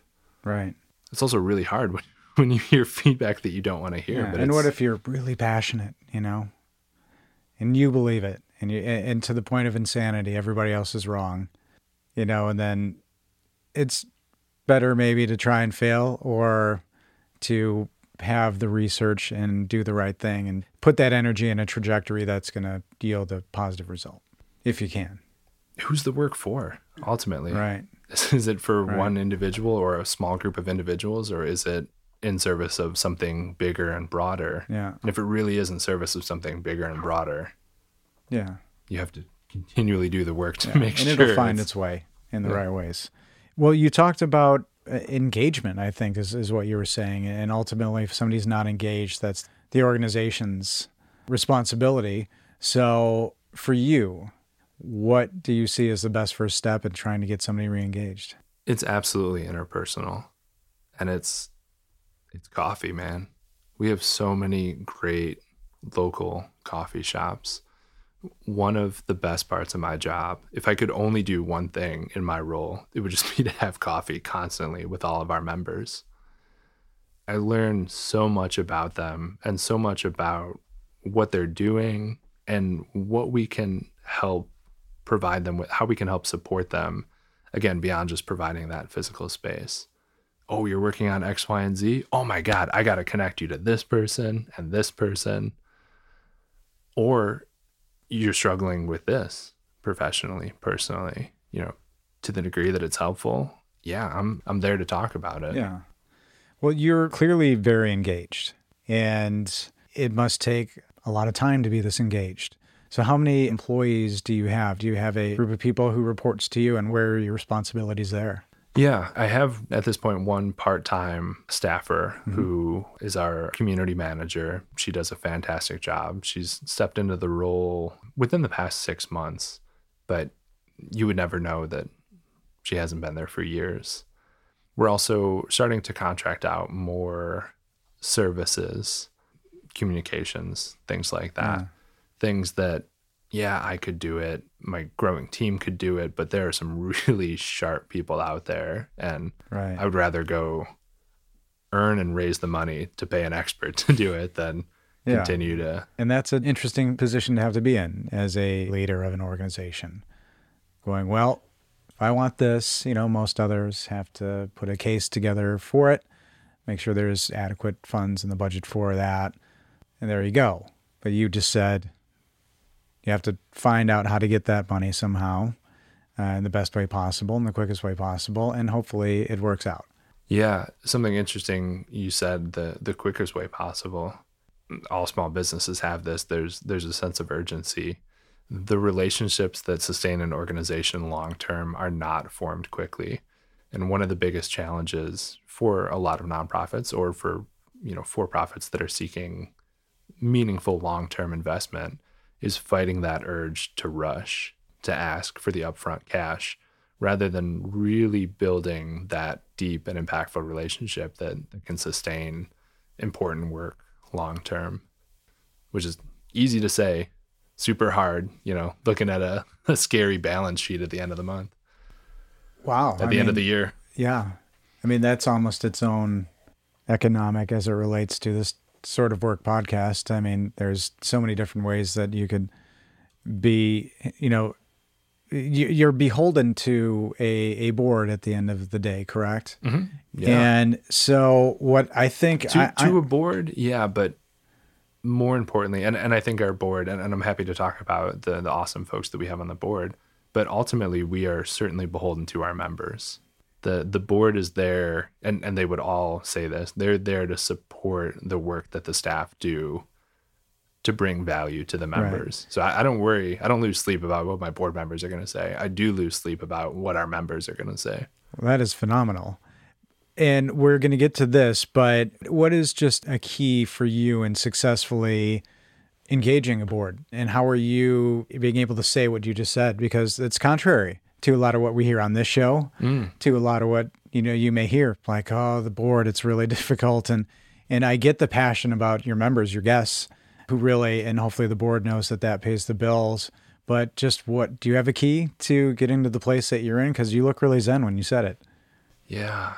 Speaker 2: Right.
Speaker 3: it's also really hard when, when you hear feedback that you don't want to hear.
Speaker 2: Yeah,
Speaker 3: But
Speaker 2: and what if you're really passionate, you know, and you believe it, and you and to the point of insanity, everybody else is wrong, you know, and then it's better maybe to try and fail or to have the research and do the right thing and put that energy in a trajectory that's going to yield a positive result if you can.
Speaker 3: who's the work for ultimately?
Speaker 2: Right.
Speaker 3: Is it for
Speaker 2: Right.
Speaker 3: one individual or a small group of individuals, or is it in service of something bigger and broader?
Speaker 2: Yeah.
Speaker 3: And if it really is in service of something bigger and broader,
Speaker 2: Yeah.
Speaker 3: you have to continually do the work to
Speaker 2: Yeah,
Speaker 3: make
Speaker 2: and
Speaker 3: sure And
Speaker 2: it'll find
Speaker 3: it's-
Speaker 2: its way in the
Speaker 3: Yeah.
Speaker 2: right ways. Well, you talked about uh, engagement. I think is is what you were saying, and ultimately, if somebody's not engaged, that's the organization's responsibility. So, for you, what do you see as the best first step in trying to get somebody reengaged?
Speaker 3: it's absolutely interpersonal and it's it's coffee man we have so many great local coffee shops one of the best parts of my job if i could only do one thing in my role it would just be to have coffee constantly with all of our members i learn so much about them and so much about what they're doing and what we can help provide them with how we can help support them again, beyond just providing that physical space. Oh, you're working on X, Y, and Z. Oh my God, I got to connect you to this person and this person. Or you're struggling with this professionally, personally, you know, to the degree that it's helpful. Yeah, I'm I'm there to talk about it.
Speaker 2: Yeah. Well, you're clearly very engaged, and it must take a lot of time to be this engaged. So, how many employees do you have? Do you have a group of people who reports to you, and where are your responsibilities there?
Speaker 3: Yeah, I have at this point one part time staffer mm-hmm. who is our community manager. She does a fantastic job. She's stepped into the role within the past six months, but you would never know that she hasn't been there for years. We're also starting to contract out more services, communications, things like that. Yeah. Things that, yeah, I could do it. My growing team could do it, but there are some really sharp people out there. And right. I would rather go earn and raise the money to pay an expert to do it than yeah. continue to.
Speaker 2: And that's an interesting position to have to be in as a leader of an organization. Going, well, if I want this, you know, most others have to put a case together for it, make sure there's adequate funds in the budget for that, and there you go. But you just said you have to find out how to get that money somehow uh, in the best way possible, in the quickest way possible, and hopefully it works out.
Speaker 3: Yeah, something interesting you said the the quickest way possible. All small businesses have this. There's there's a sense of urgency the relationships that sustain an organization long term are not formed quickly. And one of the biggest challenges for a lot of nonprofits or for you know for profits that are seeking meaningful long term investment is fighting that urge to rush, to ask for the upfront cash, rather than really building that deep and impactful relationship that, that can sustain important work long term, which is easy to say super hard, you know, looking at a, a scary balance sheet at the end of the month.
Speaker 2: Wow.
Speaker 3: At I the mean, end of the year.
Speaker 2: Yeah. I mean, that's almost its own economic as it relates to this sort of work podcast. I mean, there's so many different ways that you could be, you know, you're beholden to a, a board at the end of the day, correct? Mm-hmm. Yeah. And so, what I think
Speaker 3: to,
Speaker 2: I,
Speaker 3: to I, a board, yeah, but more importantly, and, and I think our board, and, and I'm happy to talk about the, the awesome folks that we have on the board, but ultimately we are certainly beholden to our members. The the board is there and, and they would all say this, they're there to support the work that the staff do to bring value to the members. Right. So I, I, don't worry, I don't lose sleep about what my board members are gonna say. I do lose sleep about what our members are gonna say.
Speaker 2: Well, that is phenomenal and we're going to get to this, but what is just a key for you in successfully engaging a board? And how are you being able to say what you just said? Because it's contrary to a lot of what we hear on this show, mm. to a lot of what you know you may hear, like, oh, the board, it's really difficult. And and I get the passion about your members, your guests, who really, and hopefully the board knows that that pays the bills. But just what do you have a key to getting to the place that you're in? Because you look really zen when you said it.
Speaker 3: Yeah.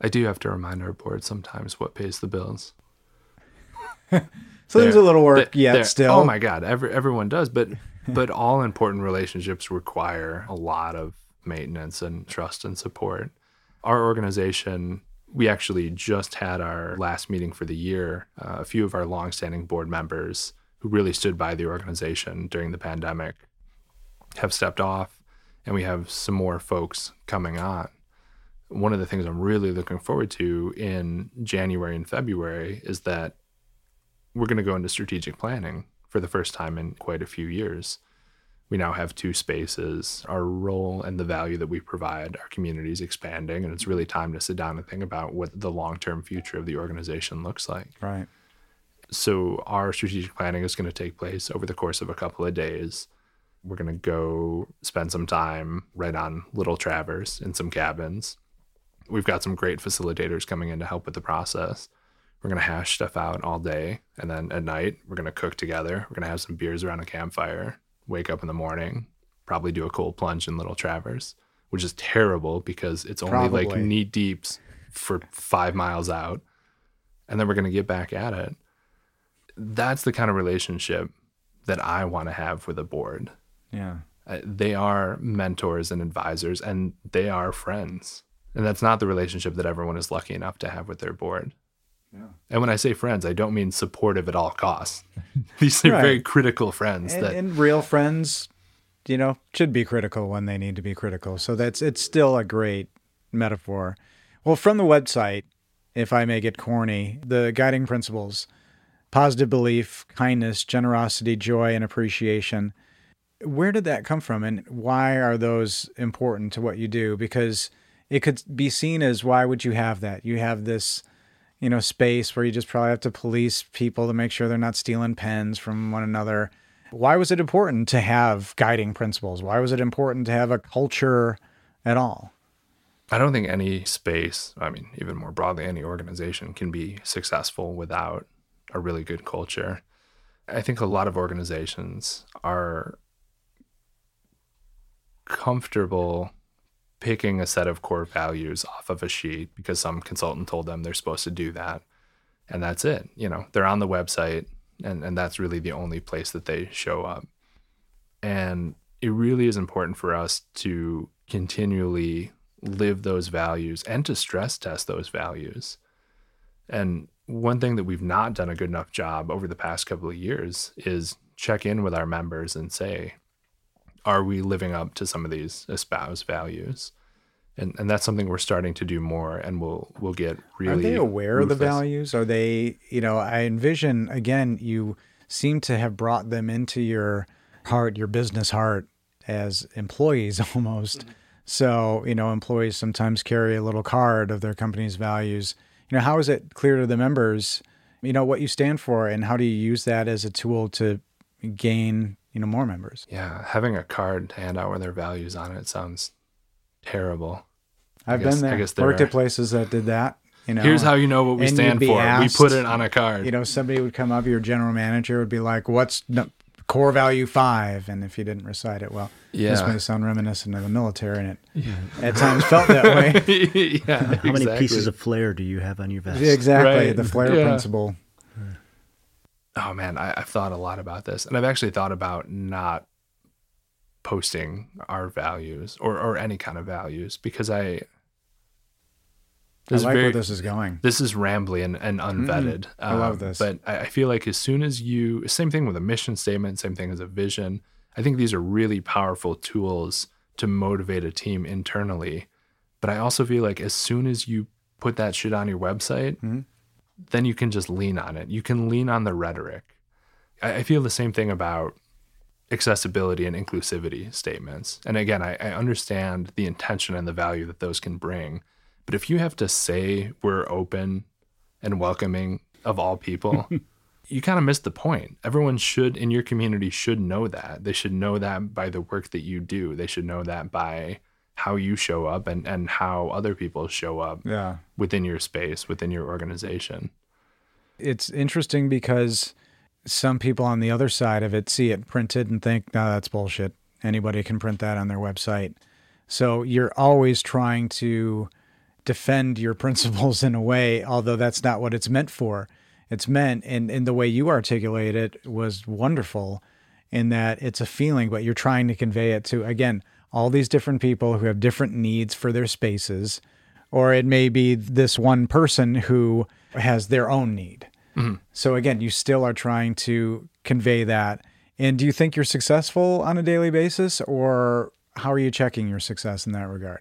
Speaker 3: I do have to remind our board sometimes what pays the bills.
Speaker 2: so there's a little work yet still.
Speaker 3: Oh my God, every, everyone does, but but all important relationships require a lot of maintenance and trust and support. Our organization, we actually just had our last meeting for the year. Uh, a few of our longstanding board members who really stood by the organization during the pandemic have stepped off, and we have some more folks coming on one of the things I'm really looking forward to in January and February is that we're going to go into strategic planning for the first time in quite a few years. We now have two spaces. Our role and the value that we provide our community is expanding, and it's really time to sit down and think about what the long term future of the organization looks like.
Speaker 2: Right.
Speaker 3: So, our strategic planning is going to take place over the course of a couple of days. We're going to go spend some time right on Little Traverse in some cabins we've got some great facilitators coming in to help with the process. We're going to hash stuff out all day. And then at night, we're going to cook together. We're going to have some beers around a campfire, wake up in the morning, probably do a cold plunge in Little Traverse, which is terrible because it's only probably. like knee deeps for five miles out. And then we're going to get back at it. That's the kind of relationship that I want to have with a board.
Speaker 2: Yeah.
Speaker 3: Uh, they are mentors and advisors, and they are friends. And that's not the relationship that everyone is lucky enough to have with their board. Yeah. And when I say friends, I don't mean supportive at all costs. These are right. very critical friends.
Speaker 2: And,
Speaker 3: that
Speaker 2: and real friends, you know, should be critical when they need to be critical. So that's it's still a great metaphor. Well, from the website, if I may get corny, the guiding principles positive belief, kindness, generosity, joy, and appreciation. Where did that come from, and why are those important to what you do? Because it could be seen as why would you have that? You have this, you know, space where you just probably have to police people to make sure they're not stealing pens from one another. Why was it important to have guiding principles? Why was it important to have a culture at all?
Speaker 3: I don't think any space, I mean, even more broadly, any organization can be successful without a really good culture. I think a lot of organizations are comfortable picking a set of core values off of a sheet because some consultant told them they're supposed to do that. And that's it. You know, they're on the website and, and that's really the only place that they show up. And it really is important for us to continually live those values and to stress test those values. And one thing that we've not done a good enough job over the past couple of years is check in with our members and say, are we living up to some of these espoused values? And and that's something we're starting to do more and we'll we'll get really
Speaker 2: Are they aware ruthless. of the values? Are they, you know, I envision again you seem to have brought them into your heart, your business heart as employees almost. Mm-hmm so, you know, employees sometimes carry a little card of their company's values. You know, how is it clear to the members, you know, what you stand for and how do you use that as a tool to gain, you know, more members?
Speaker 3: Yeah, having a card to hand out with their values on it sounds terrible.
Speaker 2: I've guess, been there. I guess worked at places that did that. You know,
Speaker 3: Here's how you know what we stand for. Asked, we put it on a card.
Speaker 2: You know, somebody would come up, your general manager would be like, "What's core value five, and if you didn't recite it well, yeah. this may sound reminiscent of the military, and it yeah. at times felt that way.
Speaker 4: yeah, how exactly. many pieces of flair do you have on your vest?
Speaker 2: Exactly, right. the flair yeah. principle.
Speaker 3: Oh man, I, I've thought a lot about this, and I've actually thought about not posting our values or or any kind of values because I
Speaker 2: this I like very, where this is going.
Speaker 3: This is rambly and, and unvetted.
Speaker 2: Mm, I um, love this.
Speaker 3: But I, I feel like as soon as you, same thing with a mission statement, same thing as a vision. I think these are really powerful tools to motivate a team internally. But I also feel like as soon as you put that shit on your website, mm-hmm. Then you can just lean on it. You can lean on the rhetoric. I, I feel the same thing about accessibility and inclusivity statements. And again, I, I understand the intention and the value that those can bring. But if you have to say we're open and welcoming of all people, you kind of miss the point. Everyone should in your community should know that. They should know that by the work that you do. They should know that by how you show up and, and how other people show up
Speaker 2: yeah.
Speaker 3: within your space, within your organization.
Speaker 2: It's interesting because some people on the other side of it see it printed and think, no, that's bullshit. Anybody can print that on their website. So you're always trying to defend your principles in a way, although that's not what it's meant for. It's meant, and, and the way you articulate it was wonderful in that it's a feeling, but you're trying to convey it to, again, all these different people who have different needs for their spaces. Or it may be this one person who has their own need. Mm-hmm. So again, you still are trying to convey that. And do you think you're successful on a daily basis, or how are you checking your success in that regard?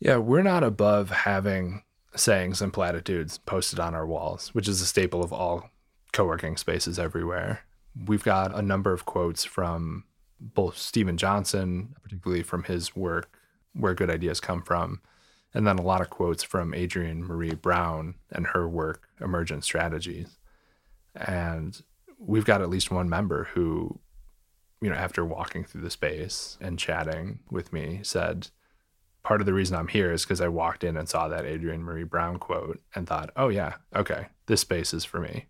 Speaker 3: Yeah, we're not above having sayings and platitudes posted on our walls, which is a staple of all co working spaces everywhere. We've got a number of quotes from both Steven Johnson, particularly from his work, Where Good Ideas Come From, and then a lot of quotes from Adrienne Maree Brown and her work, Emergent Strategies. And we've got at least one member who, you know, after walking through the space and chatting with me, said, part of the reason I'm here is because I walked in and saw that Adrienne Maree Brown quote and thought, oh, yeah, okay, this space is for me.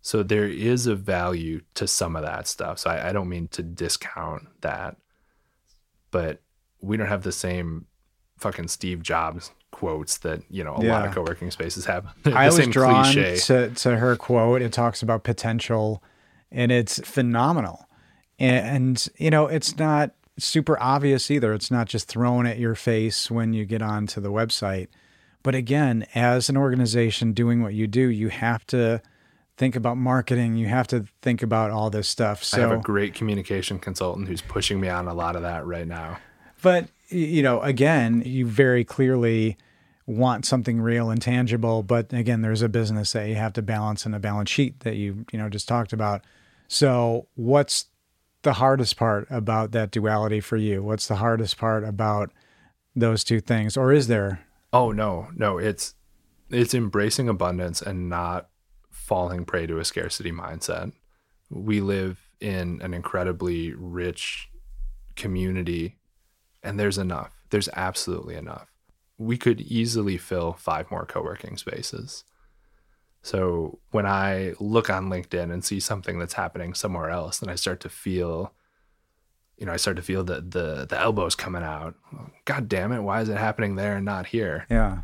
Speaker 3: So there is a value to some of that stuff. So I, I don't mean to discount that, but we don't have the same fucking Steve Jobs quotes that you know a yeah. lot of co-working spaces have.
Speaker 2: I was drawn to, to her quote. It talks about potential, and it's phenomenal. And, and you know, it's not super obvious either. It's not just thrown at your face when you get onto the website. But again, as an organization doing what you do, you have to think about marketing. You have to think about all this stuff. So
Speaker 3: I have a great communication consultant who's pushing me on a lot of that right now.
Speaker 2: But you know, again, you very clearly want something real and tangible, but again, there's a business that you have to balance and a balance sheet that you, you know, just talked about. So, what's the hardest part about that duality for you? What's the hardest part about those two things or is there?
Speaker 3: Oh, no. No, it's it's embracing abundance and not falling prey to a scarcity mindset. We live in an incredibly rich community and there's enough. There's absolutely enough. We could easily fill five more co working spaces. So when I look on LinkedIn and see something that's happening somewhere else, then I start to feel, you know, I start to feel the the the elbows coming out. God damn it, why is it happening there and not here?
Speaker 2: Yeah.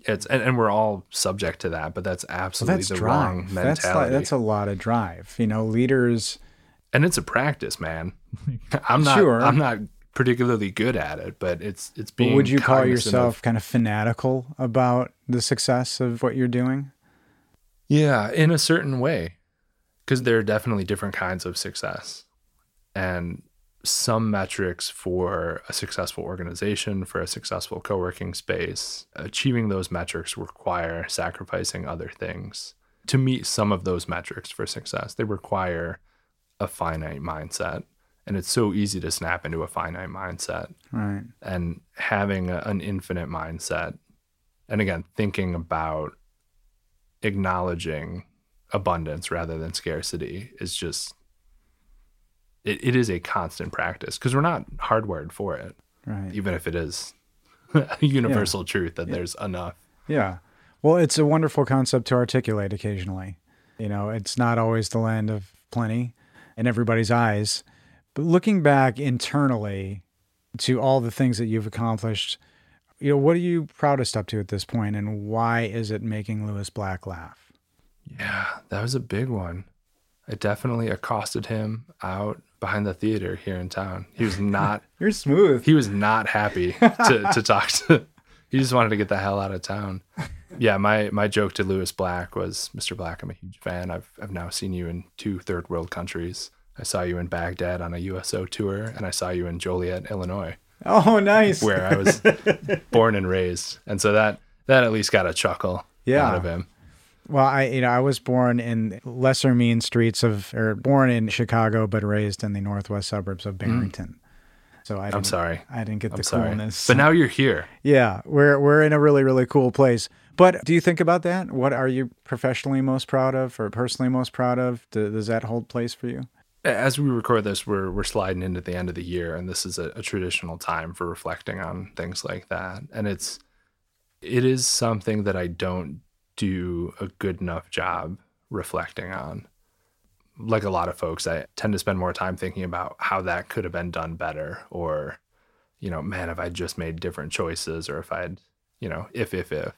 Speaker 3: It's and, and we're all subject to that, but that's absolutely well, that's the drive. wrong mentality.
Speaker 2: That's like, that's a lot of drive. You know, leaders
Speaker 3: and it's a practice, man. I'm not sure. I'm not particularly good at it, but it's it's being.
Speaker 2: would you call yourself of, kind of fanatical about the success of what you're doing?
Speaker 3: Yeah, in a certain way, because there are definitely different kinds of success, and some metrics for a successful organization, for a successful co-working space, achieving those metrics require sacrificing other things. To meet some of those metrics for success, they require a finite mindset. And it's so easy to snap into a finite mindset
Speaker 2: right.
Speaker 3: and having a, an infinite mindset. And again thinking about acknowledging abundance rather than scarcity is just it, it is a constant practice because we're not hardwired for it
Speaker 2: right
Speaker 3: even if it is a universal yeah. truth that yeah. there's enough
Speaker 2: yeah well it's a wonderful concept to articulate occasionally you know it's not always the land of plenty in everybody's eyes but looking back internally to all the things that you've accomplished, you know, what are you proudest up to at this point and why is it making Lewis Black laugh?
Speaker 3: Yeah, that was a big one. I definitely accosted him out behind the theater here in town. He was not
Speaker 2: You're smooth.
Speaker 3: He was not happy to, to talk to he just wanted to get the hell out of town. Yeah, my my joke to Lewis Black was, Mr. Black, I'm a huge fan. I've I've now seen you in two third world countries. I saw you in Baghdad on a USO tour, and I saw you in Joliet, Illinois.
Speaker 2: Oh, nice.
Speaker 3: Where I was born and raised, and so that that at least got a chuckle yeah. out of him.
Speaker 2: Well, I you know I was born in lesser mean streets of, or born in Chicago, but raised in the northwest suburbs of mm. Barrington. Mm. So I
Speaker 3: I'm sorry,
Speaker 2: I didn't get the I'm coolness.
Speaker 3: Sorry. But now you're here.
Speaker 2: Yeah, we're we're in a really really cool place. But do you think about that? What are you professionally most proud of, or personally most proud of? Does that hold place for you?
Speaker 3: as we record this, we're we're sliding into the end of the year, and this is a, a, traditional time for reflecting on things like that. And it's it is something that I don't do a good enough job reflecting on. Like a lot of folks, I tend to spend more time thinking about how that could have been done better, or you know, man, if I just made different choices, or if I'd, you know, if if if.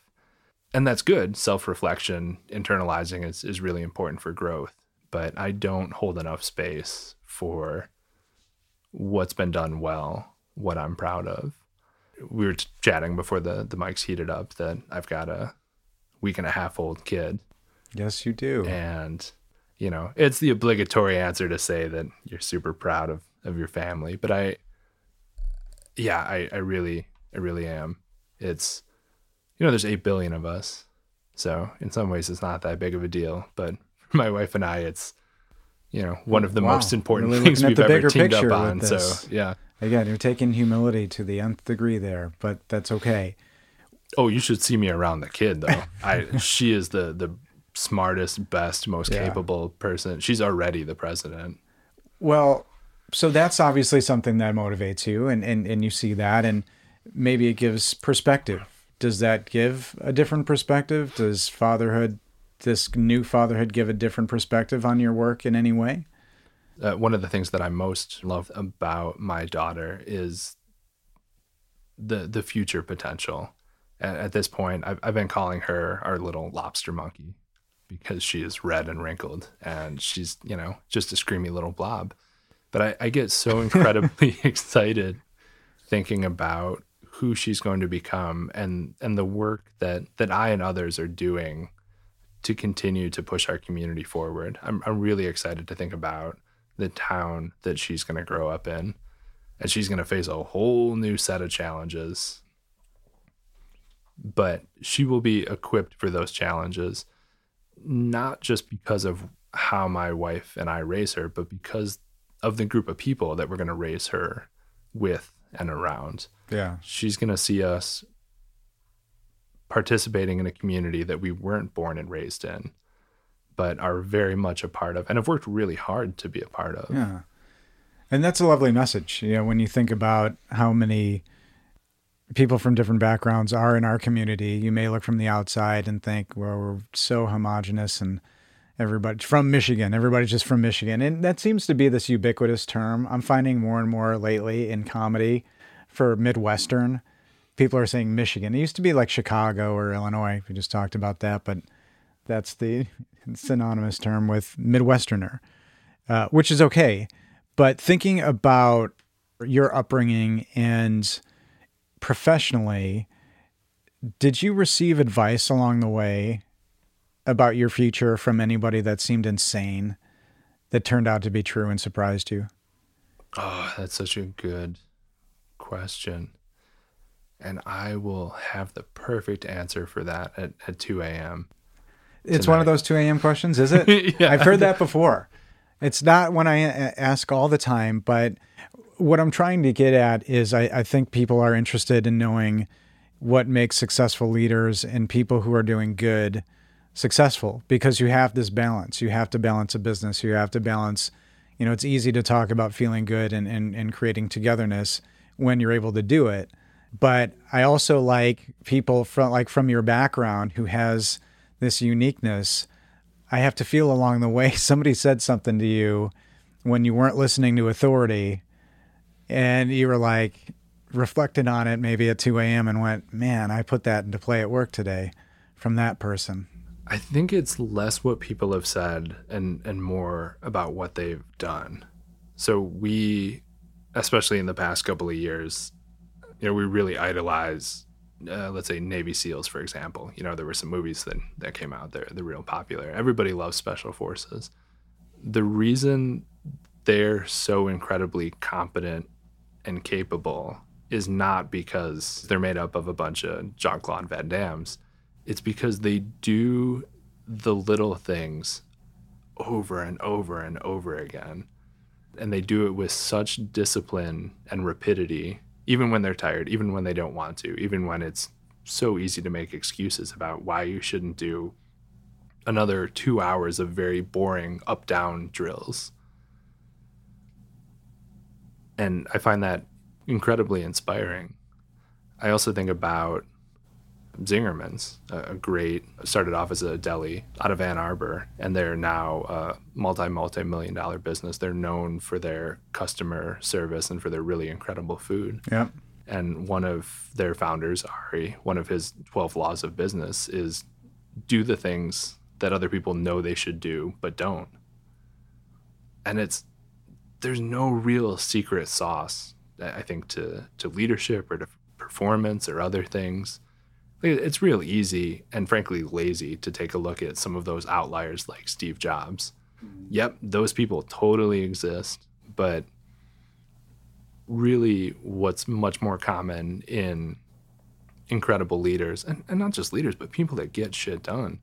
Speaker 3: And that's good. Self reflection, internalizing is, is really important for growth but I don't hold enough space for what's been done well, what I'm proud of. We were chatting before the the mics heated up that I've got a week and a half old kid.
Speaker 2: Yes, you do.
Speaker 3: And you know, it's the obligatory answer to say that you're super proud of of your family, but I yeah, I I really I really am. It's you know, there's 8 billion of us. So, in some ways it's not that big of a deal, but my wife and I, it's you know one of the wow. most important really things we've ever teamed up on. So yeah,
Speaker 2: again, you're taking humility to the nth degree there, but that's okay.
Speaker 3: Oh, you should see me around the kid though. I she is the the smartest, best, most yeah. capable person. She's already the president.
Speaker 2: Well, so that's obviously something that motivates you and, and, and you see that and maybe it gives perspective. Does that give a different perspective? Does fatherhood this new fatherhood give a different perspective on your work in any way?
Speaker 3: Uh, one of the things that I most love about my daughter is the the future potential. At, at this point, I've, I've been calling her our little lobster monkey because she is red and wrinkled and she's you know just a screamy little blob. But I, I get so incredibly excited thinking about who she's going to become and and the work that that I and others are doing to continue to push our community forward. I'm I'm really excited to think about the town that she's going to grow up in and she's going to face a whole new set of challenges. But she will be equipped for those challenges not just because of how my wife and I raise her, but because of the group of people that we're going to raise her with and around.
Speaker 2: Yeah.
Speaker 3: She's going to see us participating in a community that we weren't born and raised in, but are very much a part of and have worked really hard to be a part of.
Speaker 2: Yeah. And that's a lovely message. You know, when you think about how many people from different backgrounds are in our community, you may look from the outside and think, well, we're so homogenous and everybody from Michigan, everybody's just from Michigan. And that seems to be this ubiquitous term. I'm finding more and more lately in comedy for Midwestern. People are saying Michigan. It used to be like Chicago or Illinois. We just talked about that, but that's the synonymous term with Midwesterner, uh, which is okay. But thinking about your upbringing and professionally, did you receive advice along the way about your future from anybody that seemed insane that turned out to be true and surprised you?
Speaker 3: Oh, that's such a good question. And I will have the perfect answer for that at, at 2 a.m.
Speaker 2: It's one of those 2 a.m. questions, is it?
Speaker 3: Yeah.
Speaker 2: I've heard that before. It's not one I ask all the time, but what I'm trying to get at is I, I think people are interested in knowing what makes successful leaders and people who are doing good successful because you have this balance. You have to balance a business. You have to balance, you know, it's easy to talk about feeling good and, and, and creating togetherness when you're able to do it. But I also like people from like from your background who has this uniqueness. I have to feel along the way somebody said something to you when you weren't listening to authority and you were like reflected on it maybe at 2 a.m. and went, man, I put that into play at work today from that person.
Speaker 3: I think it's less what people have said and and more about what they've done. So we, especially in the past couple of years, you know, we really idolize, uh, let's say Navy SEALs, for example. You know, there were some movies that that came out there, they're real popular. Everybody loves special forces. The reason they're so incredibly competent and capable is not because they're made up of a bunch of Jean Claude Van Dammes it's because they do the little things over and over and over again. And they do it with such discipline and rapidity, even when they're tired, even when they don't want to, even when it's so easy to make excuses about why you shouldn't do another two hours of very boring up down drills. And I find that incredibly inspiring. I also think about Zingerman's, a great started off as a deli out of Ann Arbor, and they're now a multi multi million dollar business. They're known for their customer service and for their really incredible food.
Speaker 2: Yeah.
Speaker 3: And one of their founders, Ari, one of his 12 laws of business is do the things that other people know they should do but don't. And it's there's no real secret sauce, I think, to to leadership or to performance or other things it's real easy and frankly lazy to take a look at some of those outliers like Steve Jobs. Mm-hmm. Yep, those people totally exist, but really what's much more common in incredible leaders and, and not just leaders but people that get shit done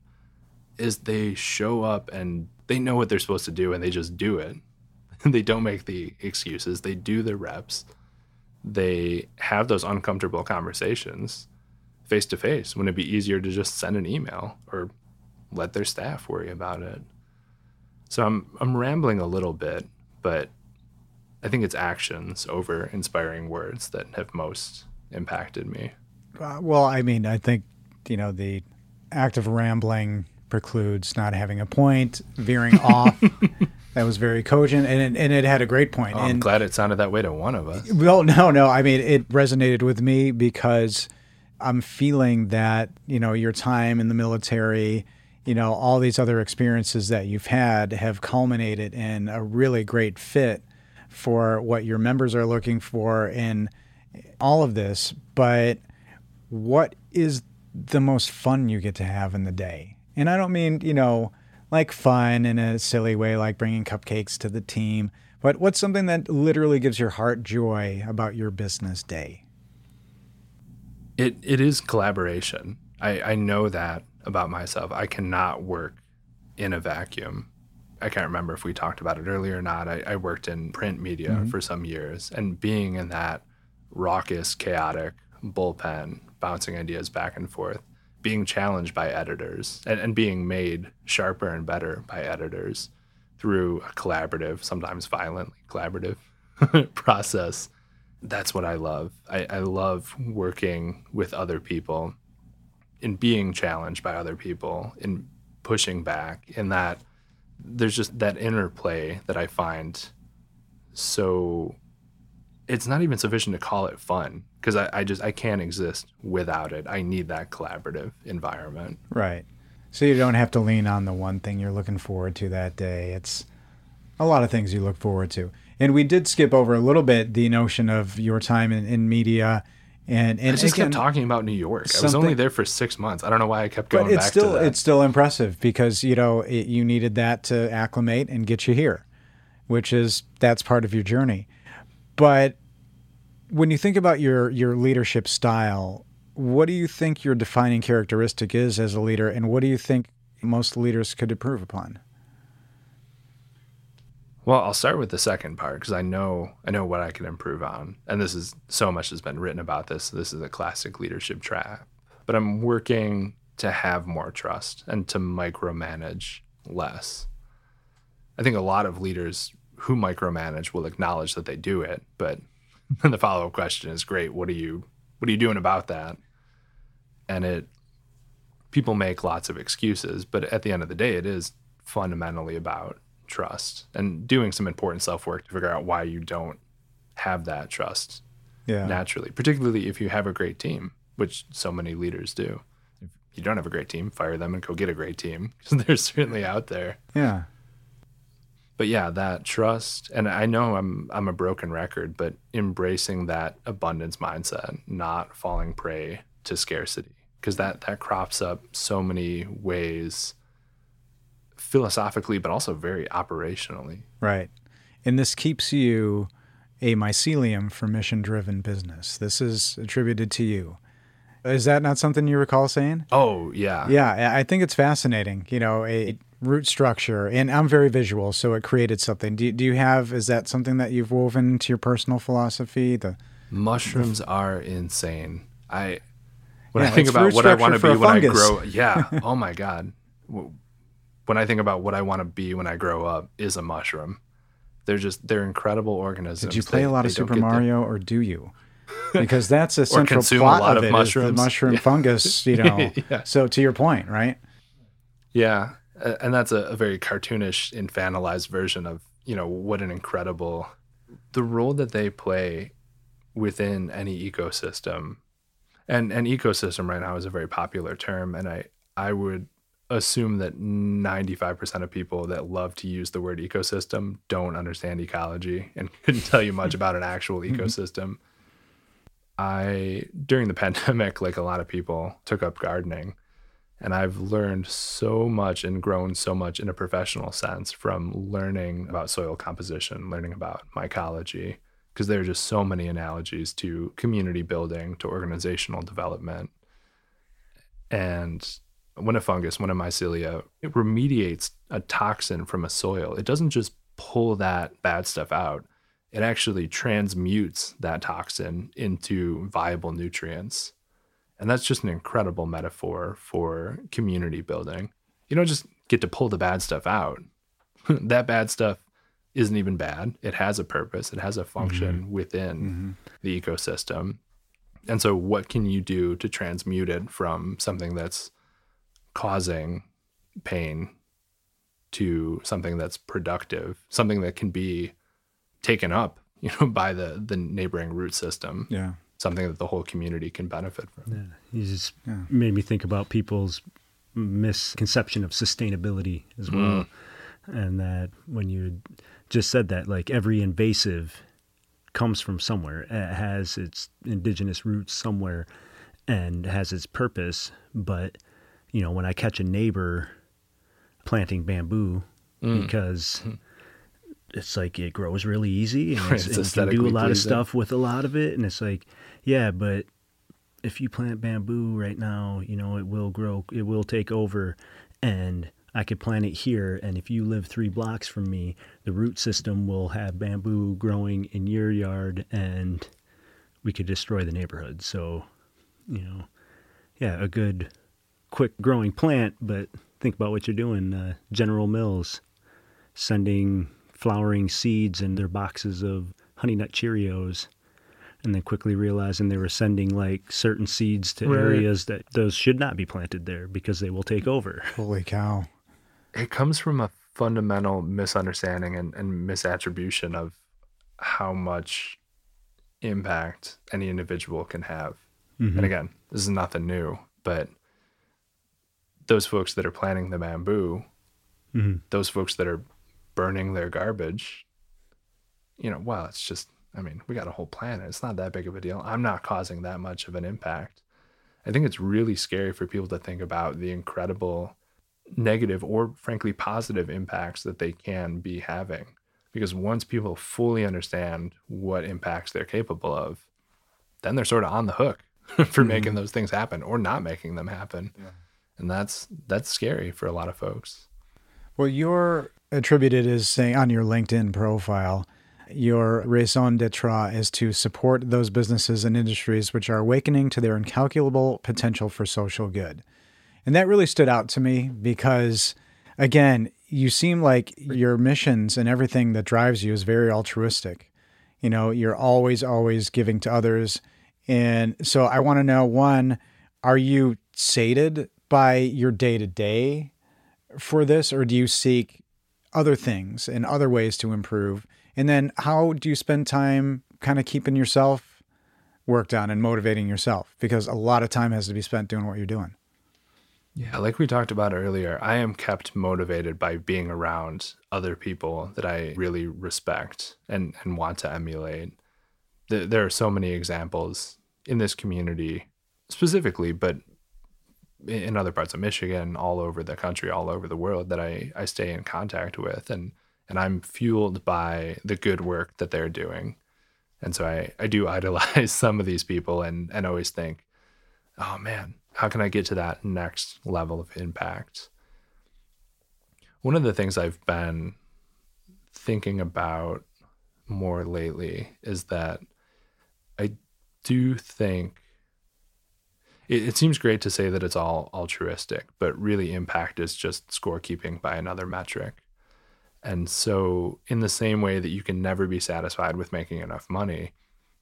Speaker 3: is they show up and they know what they're supposed to do and they just do it they don't make the excuses they do the reps they have those uncomfortable conversations face to face? Wouldn't it be easier to just send an email or let their staff worry about it? So I'm I'm rambling a little bit, but I think it's actions over inspiring words that have most impacted me.
Speaker 2: Uh, well, I mean, I think you know the act of rambling precludes not having a point, veering off. That was very cogent, and it, and it had a great point.
Speaker 3: Oh, I'm
Speaker 2: and,
Speaker 3: glad it sounded that way to one of us.
Speaker 2: Well, no, no. I mean, it resonated with me because I'm feeling that, you know, your time in the military, you know, all these other experiences that you've had have culminated in a really great fit for what your members are looking for in all of this. But what is the most fun you get to have in the day? And I don't mean, you know, like fun in a silly way, like bringing cupcakes to the team, but what's something that literally gives your heart joy about your business day?
Speaker 3: It it is collaboration. I, I know that about myself. I cannot work in a vacuum. I can't remember if we talked about it earlier or not. I, I worked in print media mm-hmm. for some years, and being in that raucous, chaotic bullpen, bouncing ideas back and forth, being challenged by editors, and, and being made sharper and better by editors through a collaborative, sometimes violently collaborative process. That's what I love. I, I love working with other people and being challenged by other people, and pushing back, in that there's just that interplay that I find so it's not even sufficient to call it fun because I, I just I can't exist without it. I need that collaborative environment.
Speaker 2: Right. So you don't have to lean on the one thing you're looking forward to that day. It's a lot of things you look forward to. And we did skip over a little bit the notion of your time in, in media. And, and
Speaker 3: I just again, kept talking about New York. I was only there for six months. I don't know why I kept going
Speaker 2: but it's
Speaker 3: back
Speaker 2: still,
Speaker 3: to that.
Speaker 2: It's still impressive because, you know, it, you needed that to acclimate and get you here, which is, that's part of your journey. But when you think about your, your leadership style, what do you think your defining characteristic is as a leader, and what do you think most leaders could improve upon?
Speaker 3: Well, I'll start with the second part because I know I know what I can improve on, and this is so much has been written about this. This is a classic leadership trap. But I'm working to have more trust and to micromanage less. I think a lot of leaders who micromanage will acknowledge that they do it, but the follow-up question is great. What are you what are you doing about that? and it people make lots of excuses, but at the end of the day, it is fundamentally about trust and doing some important self work to figure out why you don't have that trust yeah. naturally, particularly if you have a great team, which so many leaders do. If you don't have a great team, fire them and go get a great team because they're certainly out there.
Speaker 2: Yeah.
Speaker 3: But yeah, that trust, and I know I'm I'm a broken record, but embracing that abundance mindset, not falling prey to scarcity because that that crops up so many ways philosophically but also very operationally.
Speaker 2: Right. And this keeps you a mycelium for mission driven business. This is attributed to you. Is that not something you recall saying?
Speaker 3: Oh yeah.
Speaker 2: Yeah i think it's fascinating you know a root structure and i'm very visual so it created something do, do you have is that something that you've woven into your personal philosophy the
Speaker 3: mushrooms the, are insane i when yeah, I think about what I want to be when fungus. I grow, yeah. oh my god. When I think about what I want to be when I grow up, is a mushroom. They're just they're incredible organisms.
Speaker 2: Did you play they, a lot of Super Mario, or do you? Because that's a central plot a of, of it. the mushroom yeah. fungus, you know. yeah. So to your point, right?
Speaker 3: Yeah, and that's a, a very cartoonish, infantilized version of you know what an incredible the role that they play within any ecosystem. And and ecosystem right now is a very popular term and i i would assume that 95% of people that love to use the word ecosystem don't understand ecology and couldn't tell you much about an actual mm-hmm. ecosystem. I during the pandemic like a lot of people took up gardening and I've learned so much and grown so much in a professional sense from learning about soil composition, learning about mycology, because there are just so many analogies to community building, to organizational development. And when a fungus, when a mycelia, it remediates a toxin from a soil, it doesn't just pull that bad stuff out. It actually transmutes that toxin into viable nutrients. And that's just an incredible metaphor for community building. You don't just get to pull the bad stuff out. that bad stuff isn't even bad. It has a purpose, it has a function mm-hmm. within mm-hmm. the ecosystem. And so, what can you do to transmute it from something that's causing pain to something that's productive, something that can be taken up, you know, by the the neighboring root system.
Speaker 2: Yeah.
Speaker 3: Something that the whole community can benefit from.
Speaker 4: Yeah. You just yeah. made me think about people's misconception of sustainability as well. Mm. And that when you just said that like every invasive comes from somewhere. It has its indigenous roots somewhere and has its purpose. But, you know, when I catch a neighbor planting bamboo
Speaker 3: Mm.
Speaker 4: because it's like it grows really easy and,
Speaker 3: It's
Speaker 4: it's, and you can do a lot of stuff with a lot of it. And it's like, yeah, but if you plant bamboo right now, you know, it will grow, it will take over. And I could plant it here. And if you live three blocks from me, the root system will have bamboo growing in your yard and we could destroy the neighborhood. So, you know, yeah, a good, quick growing plant, but think about what you're doing. Uh, General Mills sending flowering seeds in their boxes of Honey Nut Cheerios and then quickly realizing they were sending like certain seeds to
Speaker 3: Right.
Speaker 4: areas that those should not be planted there because they will take over.
Speaker 2: Holy cow.
Speaker 3: it comes from a fundamental misunderstanding and, and misattribution of how much impact any individual can have. And again, this is nothing new, but those folks that are planting the bamboo,
Speaker 4: Mhm.
Speaker 3: those folks that are burning their garbage, you know, well, it's just, I mean, we got a whole planet. It's not that big of a deal. I'm not causing that much of an impact. I think it's really scary for people to think about the incredible negative or frankly positive impacts that they can be having. Because once people fully understand what impacts they're capable of, then they're sort of on the hook for making mm-hmm. those things happen or not making them happen. And that's that's scary for a lot of folks.
Speaker 2: Well, you're attributed as saying on your LinkedIn profile, your raison d'etre is to support those businesses and industries which are awakening to their incalculable potential for social good. And that really stood out to me because, again, you seem like your missions and everything that drives you is very altruistic. You know, you're always, always giving to others. And so I want to know one, are you sated by your day to day for this, or do you seek other things and other ways to improve? And then how do you spend time kind of keeping yourself worked on and motivating yourself? Because a lot of time has to be spent doing what you're doing.
Speaker 3: Yeah, like we talked about earlier, I am kept motivated by being around other people that I really respect and, and want to emulate. There, there are so many examples in this community specifically, but in other parts of Michigan, all over the country, all over the world that I, I stay in contact with. And, and I'm fueled by the good work that they're doing. And so I, I do idolize some of these people and, and always think, oh man, how can I get to that next level of impact? One of the things I've been thinking about more lately is that I do think it, it seems great to say that it's all altruistic, but really impact is just scorekeeping by another metric. And so, in the same way that you can never be satisfied with making enough money,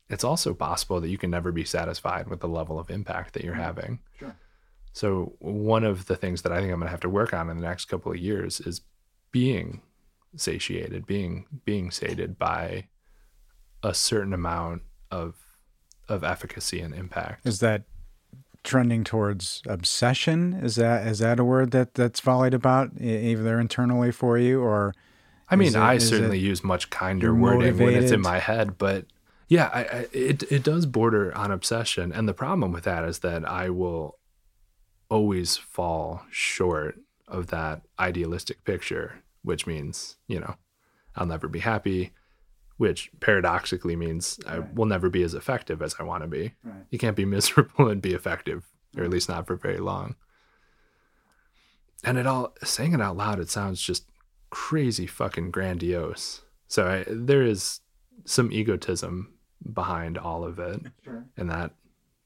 Speaker 3: it's also possible that you can never be satisfied with the level of impact that you're mm-hmm. having.
Speaker 2: Sure.
Speaker 3: So, one of the things that I think I'm going to have to work on in the next couple of years is being satiated, being being sated by a certain amount of of efficacy and impact.
Speaker 2: Is that trending towards obsession? Is that is that a word that that's volleyed about either internally for you or
Speaker 3: I mean,
Speaker 2: it-
Speaker 3: I certainly use much kinder wording when it's in my head, but yeah, I, I, it it does border on obsession, and the problem with that is that I will always fall short of that idealistic picture, which means you know I'll never be happy, which paradoxically means I will never be as effective as I want to be. You can't be miserable and be effective, or at least not for very long. And it all saying it out loud, it sounds just crazy fucking grandiose. So I, there is some egotism behind all of it, and that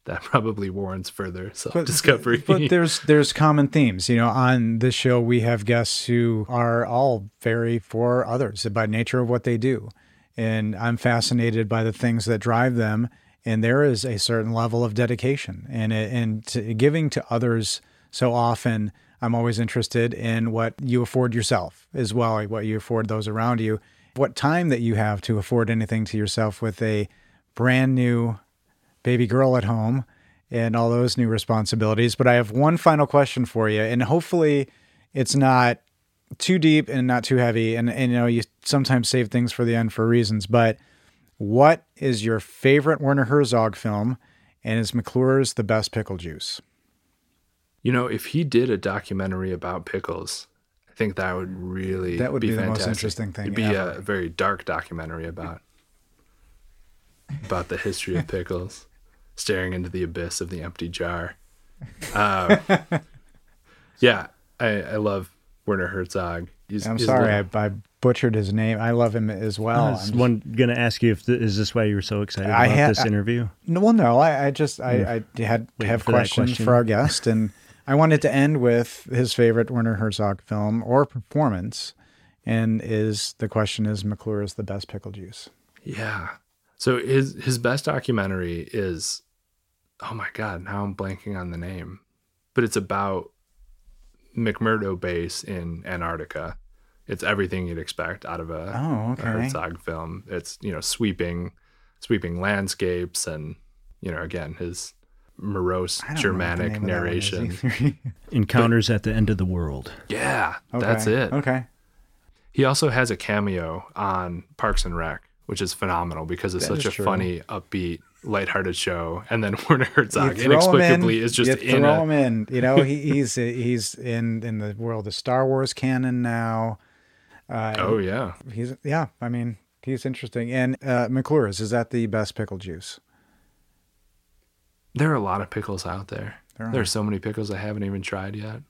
Speaker 3: that probably warrants further self discovery.
Speaker 2: But there's there's common themes. You know, on this show we have guests who are all very for others by nature of what they do. And I'm fascinated by the things that drive them. And there is a certain level of dedication and and to giving to others so often. I'm always interested in what you afford yourself as well, what you afford those around you, what time that you have to afford anything to yourself with a brand new baby girl at home and all those new responsibilities. But I have one final question for you, and hopefully it's not too deep and not too heavy, and, and you know you sometimes save things for the end for reasons. But what is your favorite Werner Herzog film, and is McClure's the best pickle juice?
Speaker 3: You know, if he did a documentary about pickles, I think that would really
Speaker 2: That would be the most interesting thing
Speaker 3: It'd be
Speaker 2: ever.
Speaker 3: a very dark documentary about about the history of pickles, staring into the abyss of the empty jar. Um, yeah, I, I love Werner Herzog. He's,
Speaker 2: I'm
Speaker 3: he's
Speaker 2: sorry,
Speaker 3: little-
Speaker 2: I, I butchered his name. I love him as well.
Speaker 4: I was
Speaker 2: I'm
Speaker 4: one gonna ask you if th- is this why you were so excited
Speaker 2: I
Speaker 4: about
Speaker 2: had-
Speaker 4: this
Speaker 2: I-
Speaker 4: interview?
Speaker 2: No, well, no, I, I just I, hmm. I had
Speaker 4: Waiting
Speaker 2: have
Speaker 4: for
Speaker 2: questions
Speaker 4: question.
Speaker 2: for our guest, and I wanted to end with his favorite Werner Herzog film or performance, and is the question is McClure is the best pickle juice?
Speaker 3: Yeah. So his his best documentary is oh my god, now I'm blanking on the name. But it's about McMurdo base in Antarctica. It's everything you'd expect out of a,
Speaker 2: Oh,
Speaker 3: a. Herzog film. It's, you know, sweeping sweeping landscapes and, you know, again, his morose
Speaker 2: I don't know what the
Speaker 3: Germanic
Speaker 2: name of that one is
Speaker 3: narration.
Speaker 2: either.
Speaker 4: Encounters at the end of the world.
Speaker 3: Yeah, that's it.
Speaker 2: Okay,
Speaker 3: He also has a cameo on Parks and Rec, which is phenomenal because it's
Speaker 2: That
Speaker 3: such a
Speaker 2: true.
Speaker 3: funny, upbeat, lighthearted show. And then Werner Herzog
Speaker 2: You throw him
Speaker 3: inexplicably
Speaker 2: in,
Speaker 3: is just
Speaker 2: you
Speaker 3: in
Speaker 2: throw
Speaker 3: a
Speaker 2: him in. You know, he, he's he's in in the world of Star Wars canon now. Uh,
Speaker 3: Oh yeah.
Speaker 2: he's yeah. I mean, he's interesting. And uh, McClure's is that the best pickle juice?
Speaker 3: There are a lot of pickles out there.
Speaker 2: There
Speaker 3: There
Speaker 2: are.
Speaker 3: are so many pickles I haven't even tried yet.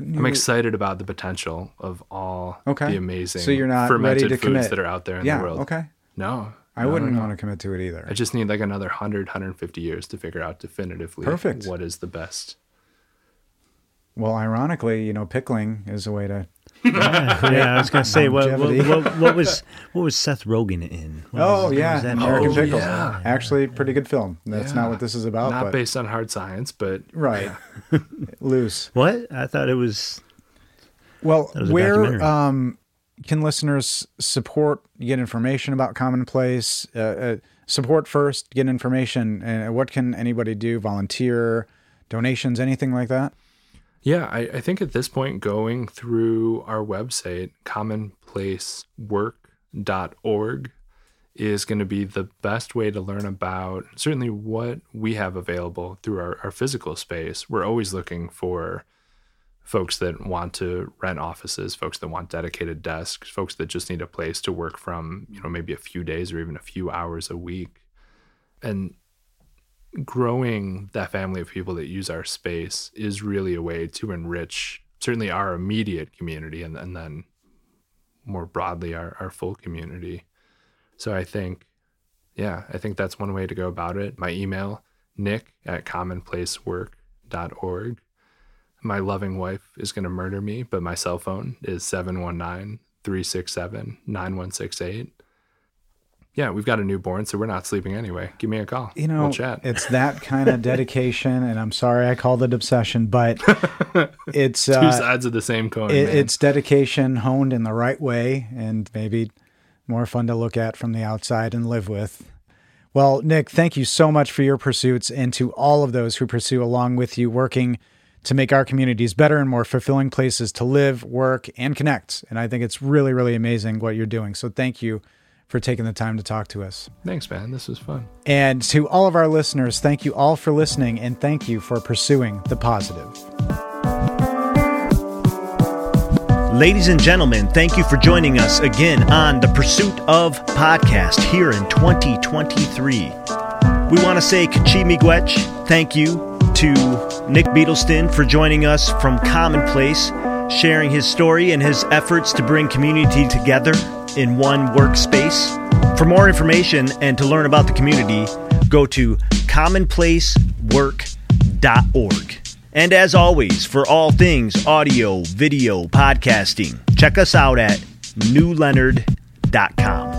Speaker 3: I'm excited about the potential of all
Speaker 2: Okay.
Speaker 3: the amazing
Speaker 2: So you're not ready
Speaker 3: fermented
Speaker 2: to
Speaker 3: foods
Speaker 2: commit.
Speaker 3: that are out there in
Speaker 2: Yeah.
Speaker 3: the world.
Speaker 2: Okay.
Speaker 3: No.
Speaker 2: I
Speaker 3: no,
Speaker 2: wouldn't
Speaker 3: no, no.
Speaker 2: want to commit to it either.
Speaker 3: I just need like another 100, 150 years to figure out definitively
Speaker 2: Perfect.
Speaker 3: what is the best.
Speaker 2: Well, ironically, you know, pickling is a way to.
Speaker 4: Yeah, yeah, I was gonna say what, what, what, what was what was Seth Rogen in? What
Speaker 2: Oh
Speaker 4: was-
Speaker 2: yeah,
Speaker 4: was that
Speaker 2: American
Speaker 4: movie?
Speaker 2: Pickles.
Speaker 3: yeah.
Speaker 2: Actually, pretty good film. That's
Speaker 3: Yeah.
Speaker 2: not what this is about,
Speaker 3: Not
Speaker 2: but
Speaker 3: based on hard science, but
Speaker 2: right, loose.
Speaker 4: What? I thought it was.
Speaker 2: Well,
Speaker 4: was
Speaker 2: where
Speaker 4: documentary.
Speaker 2: um, can listeners support, get information about Commonplace? Uh, uh, support first, get information. And what can anybody do? Volunteer, donations, anything like that?
Speaker 3: Yeah, I, I think at this point, going through our website, commonplacework.org, is going to be the best way to learn about certainly what we have available through our, our physical space. We're always looking for folks that want to rent offices, folks that want dedicated desks, folks that just need a place to work from, you know, maybe a few days or even a few hours a week. And growing that family of people that use our space is really a way to enrich certainly our immediate community and, and then more broadly our, our full community. So I think, yeah, I think that's one way to go about it. My email, nick at commonplacework.org. My loving wife is going to murder me, but my cell phone is 719 367 9168. Yeah, we've got a newborn, so we're not sleeping anyway. Give me a call.
Speaker 2: You know,
Speaker 3: we'll chat.
Speaker 2: it's that kind of dedication. And I'm sorry I called it obsession, but it's
Speaker 3: Two
Speaker 2: uh,
Speaker 3: sides of the same coin.
Speaker 2: it,
Speaker 3: man.
Speaker 2: it's dedication honed in the right way and maybe more fun to look at from the outside and live with. Well, Nick, thank you so much for your pursuits and to all of those who pursue along with you, working to make our communities better and more fulfilling places to live, work, and connect. And I think it's really, really amazing what you're doing. So thank you for taking the time to talk to us.
Speaker 3: Thanks, man. This was fun.
Speaker 2: And to all of our listeners, thank you all for listening and thank you for pursuing the positive.
Speaker 4: Ladies and gentlemen, thank you for joining us again on the Pursuit of Podcast here in 2023. We want to say Kachimi Gwech, thank you to Nick Beadleston for joining us from Commonplace, sharing his story and his efforts to bring community together in one workspace. For more information and to learn about the community, go to commonplacework.org. And as always, for all things audio, video, podcasting, check us out at newleonard.com.